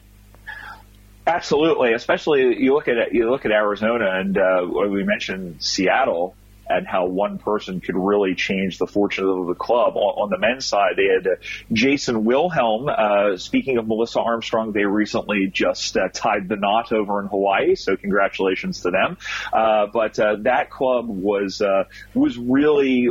Speaker 8: Absolutely, especially you look at you look at Arizona, and uh, we mentioned Seattle and how one person could really change the fortune of the club. On, on the men's side, they had uh, Jason Wilhelm. Uh, speaking of Melissa Armstrong, they recently just uh, tied the knot over in Hawaii, so congratulations to them. Uh, but uh, that club was uh, was really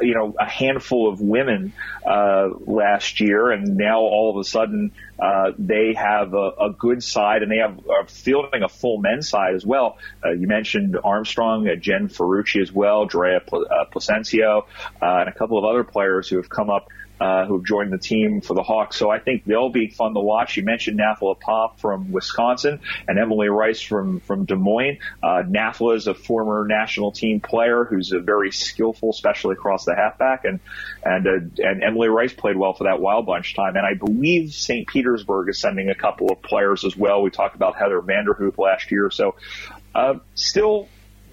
Speaker 8: you know, a handful of women uh, last year, and now all of a sudden uh, they have a, a good side, and they have are fielding a full men's side as well. Uh, you mentioned Armstrong, uh, Jen Ferrucci as well, Drea Pl- uh, Placencio, uh, and a couple of other players who have come up uh, who have joined the team for the Hawks. So I think they'll be fun to watch. You mentioned Nafla Pop from Wisconsin and Emily Rice from, from Des Moines. Uh, Nafla is a former national team player who's a very skillful, especially across the halfback. And, and, uh, and Emily Rice played well for that Wild Bunch time. And I believe St. Petersburg is sending a couple of players as well. We talked about Heather Vanderhoop last year. So, uh, still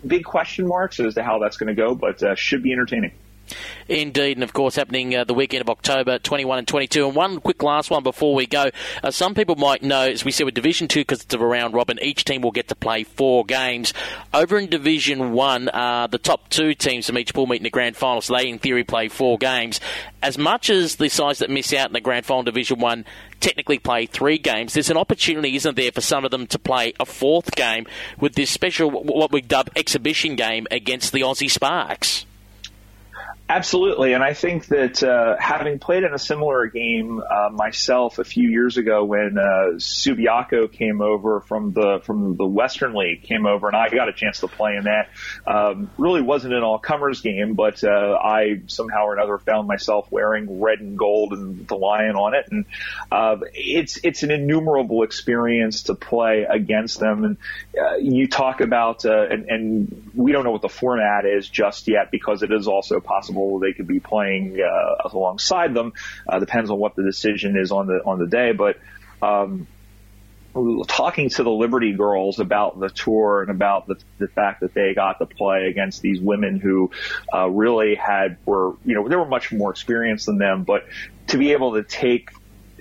Speaker 8: big question marks as to how that's going to go, but uh, should be entertaining.
Speaker 2: Indeed, and of course, happening uh, the weekend of October 21 and 22. And one quick last one before we go. Uh, some people might know, as we said with Division 2, because it's a round robin, each team will get to play four games. Over in Division 1, uh, the top two teams from each pool meet in the grand final, so they, in theory, play four games. As much as the sides that miss out in the grand final Division 1 technically play three games, there's an opportunity, isn't there, for some of them to play a fourth game with this special, what we dub exhibition game against the Aussie Sparks.
Speaker 8: Absolutely, and I think that uh, having played in a similar game uh, myself a few years ago when uh, Subiaco came over from the from the Western League came over, and I got a chance to play in that. Um, really wasn't an all comers game, but uh, I somehow or another found myself wearing red and gold and the lion on it, and uh, it's it's an innumerable experience to play against them. And uh, you talk about and, and we don't know what the format is just yet because it is also possible they could be playing uh, alongside them. Uh, depends on what the decision is on the on the day, but. Um, talking to the Liberty girls about the tour and about the, the fact that they got to play against these women who uh, really had were you know they were much more experienced than them, but to be able to take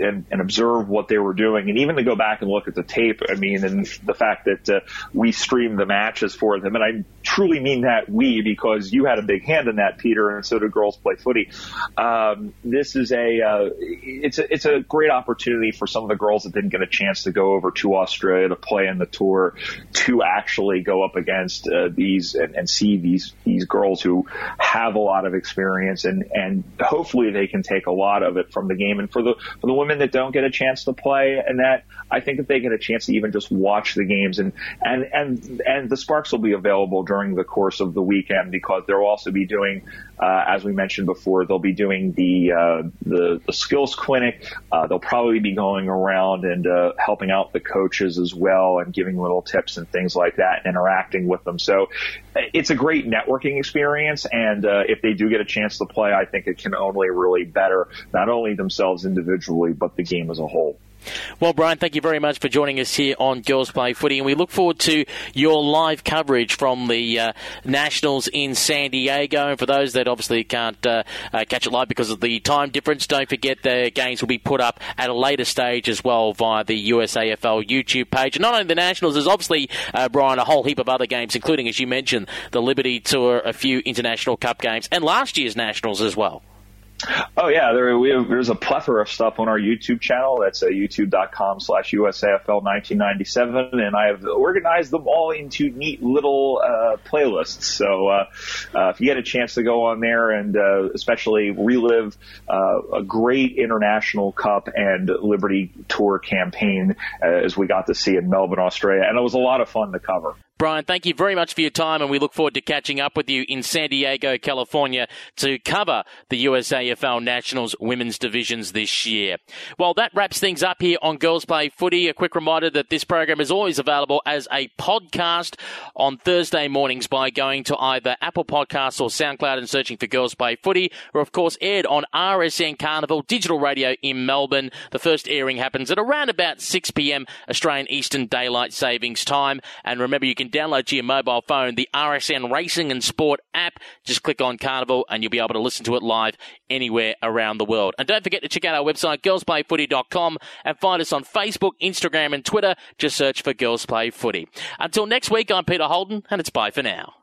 Speaker 8: and, and observe what they were doing, and even to go back and look at the tape. I mean, and the fact that uh, we streamed the matches for them, and I truly mean that we because you had a big hand in that, Peter, and so did Girls Play Footy. Um, this is a uh, it's a it's a great opportunity for some of the girls that didn't get a chance to go over to Australia to play in the tour to actually go up against uh, these and, and see these these girls who have a lot of experience and and hopefully they can take a lot of it from the game. And for the for the women women that don't get a chance to play, and that I think that they get a chance to even just watch the games, and and and and the Sparks will be available during the course of the weekend because they'll also be doing, uh, as we mentioned before, they'll be doing the uh, the, the skills clinic. Uh, they'll probably be going around and uh, helping out the coaches as well and giving little tips and things like that, and interacting with them. So it's a great networking experience, and uh, if they do get a chance to play, I think it can only really better not only themselves individually but the game as a whole.
Speaker 2: Well, Brian, thank you very much for joining us here on Girls Play Footy, and we look forward to your live coverage from the uh, Nationals in San Diego. And for those that obviously can't uh, uh, catch it live because of the time difference, don't forget the games will be put up at a later stage as well via the USAFL YouTube page. And not only the Nationals, there's obviously, uh, Brian, a whole heap of other games, including, as you mentioned, the Liberty Tour, a few International Cup games, and last year's Nationals as well.
Speaker 8: Oh yeah, there have, there's a plethora of stuff on our YouTube channel. That's uh, youtube.com slash USAFL 1997, and I have organized them all into neat little uh, playlists. So uh, uh, if you get a chance to go on there and uh, especially relive uh, a great international cup and Liberty Tour campaign as we got to see in Melbourne, Australia, and it was a lot of fun to cover.
Speaker 2: Brian, thank you very much for your time, and we look forward to catching up with you in San Diego, California, to cover the USAFL Nationals women's divisions this year. Well, that wraps things up here on Girls Play Footy. A quick reminder that this program is always available as a podcast on Thursday mornings by going to either Apple Podcasts or SoundCloud and searching for Girls Play Footy, or of course aired on RSN Carnival Digital Radio in Melbourne. The first airing happens at around about 6 p.m. Australian Eastern Daylight Savings Time. And remember, you can download to your mobile phone the RSN Racing and Sport app. Just click on Carnival and you'll be able to listen to it live anywhere around the world. And don't forget to check out our website, girlsplayfooty.com, and find us on Facebook, Instagram, and Twitter. Just search for Girls Play Footy. Until next week, I'm Peter Holden, and it's bye for now.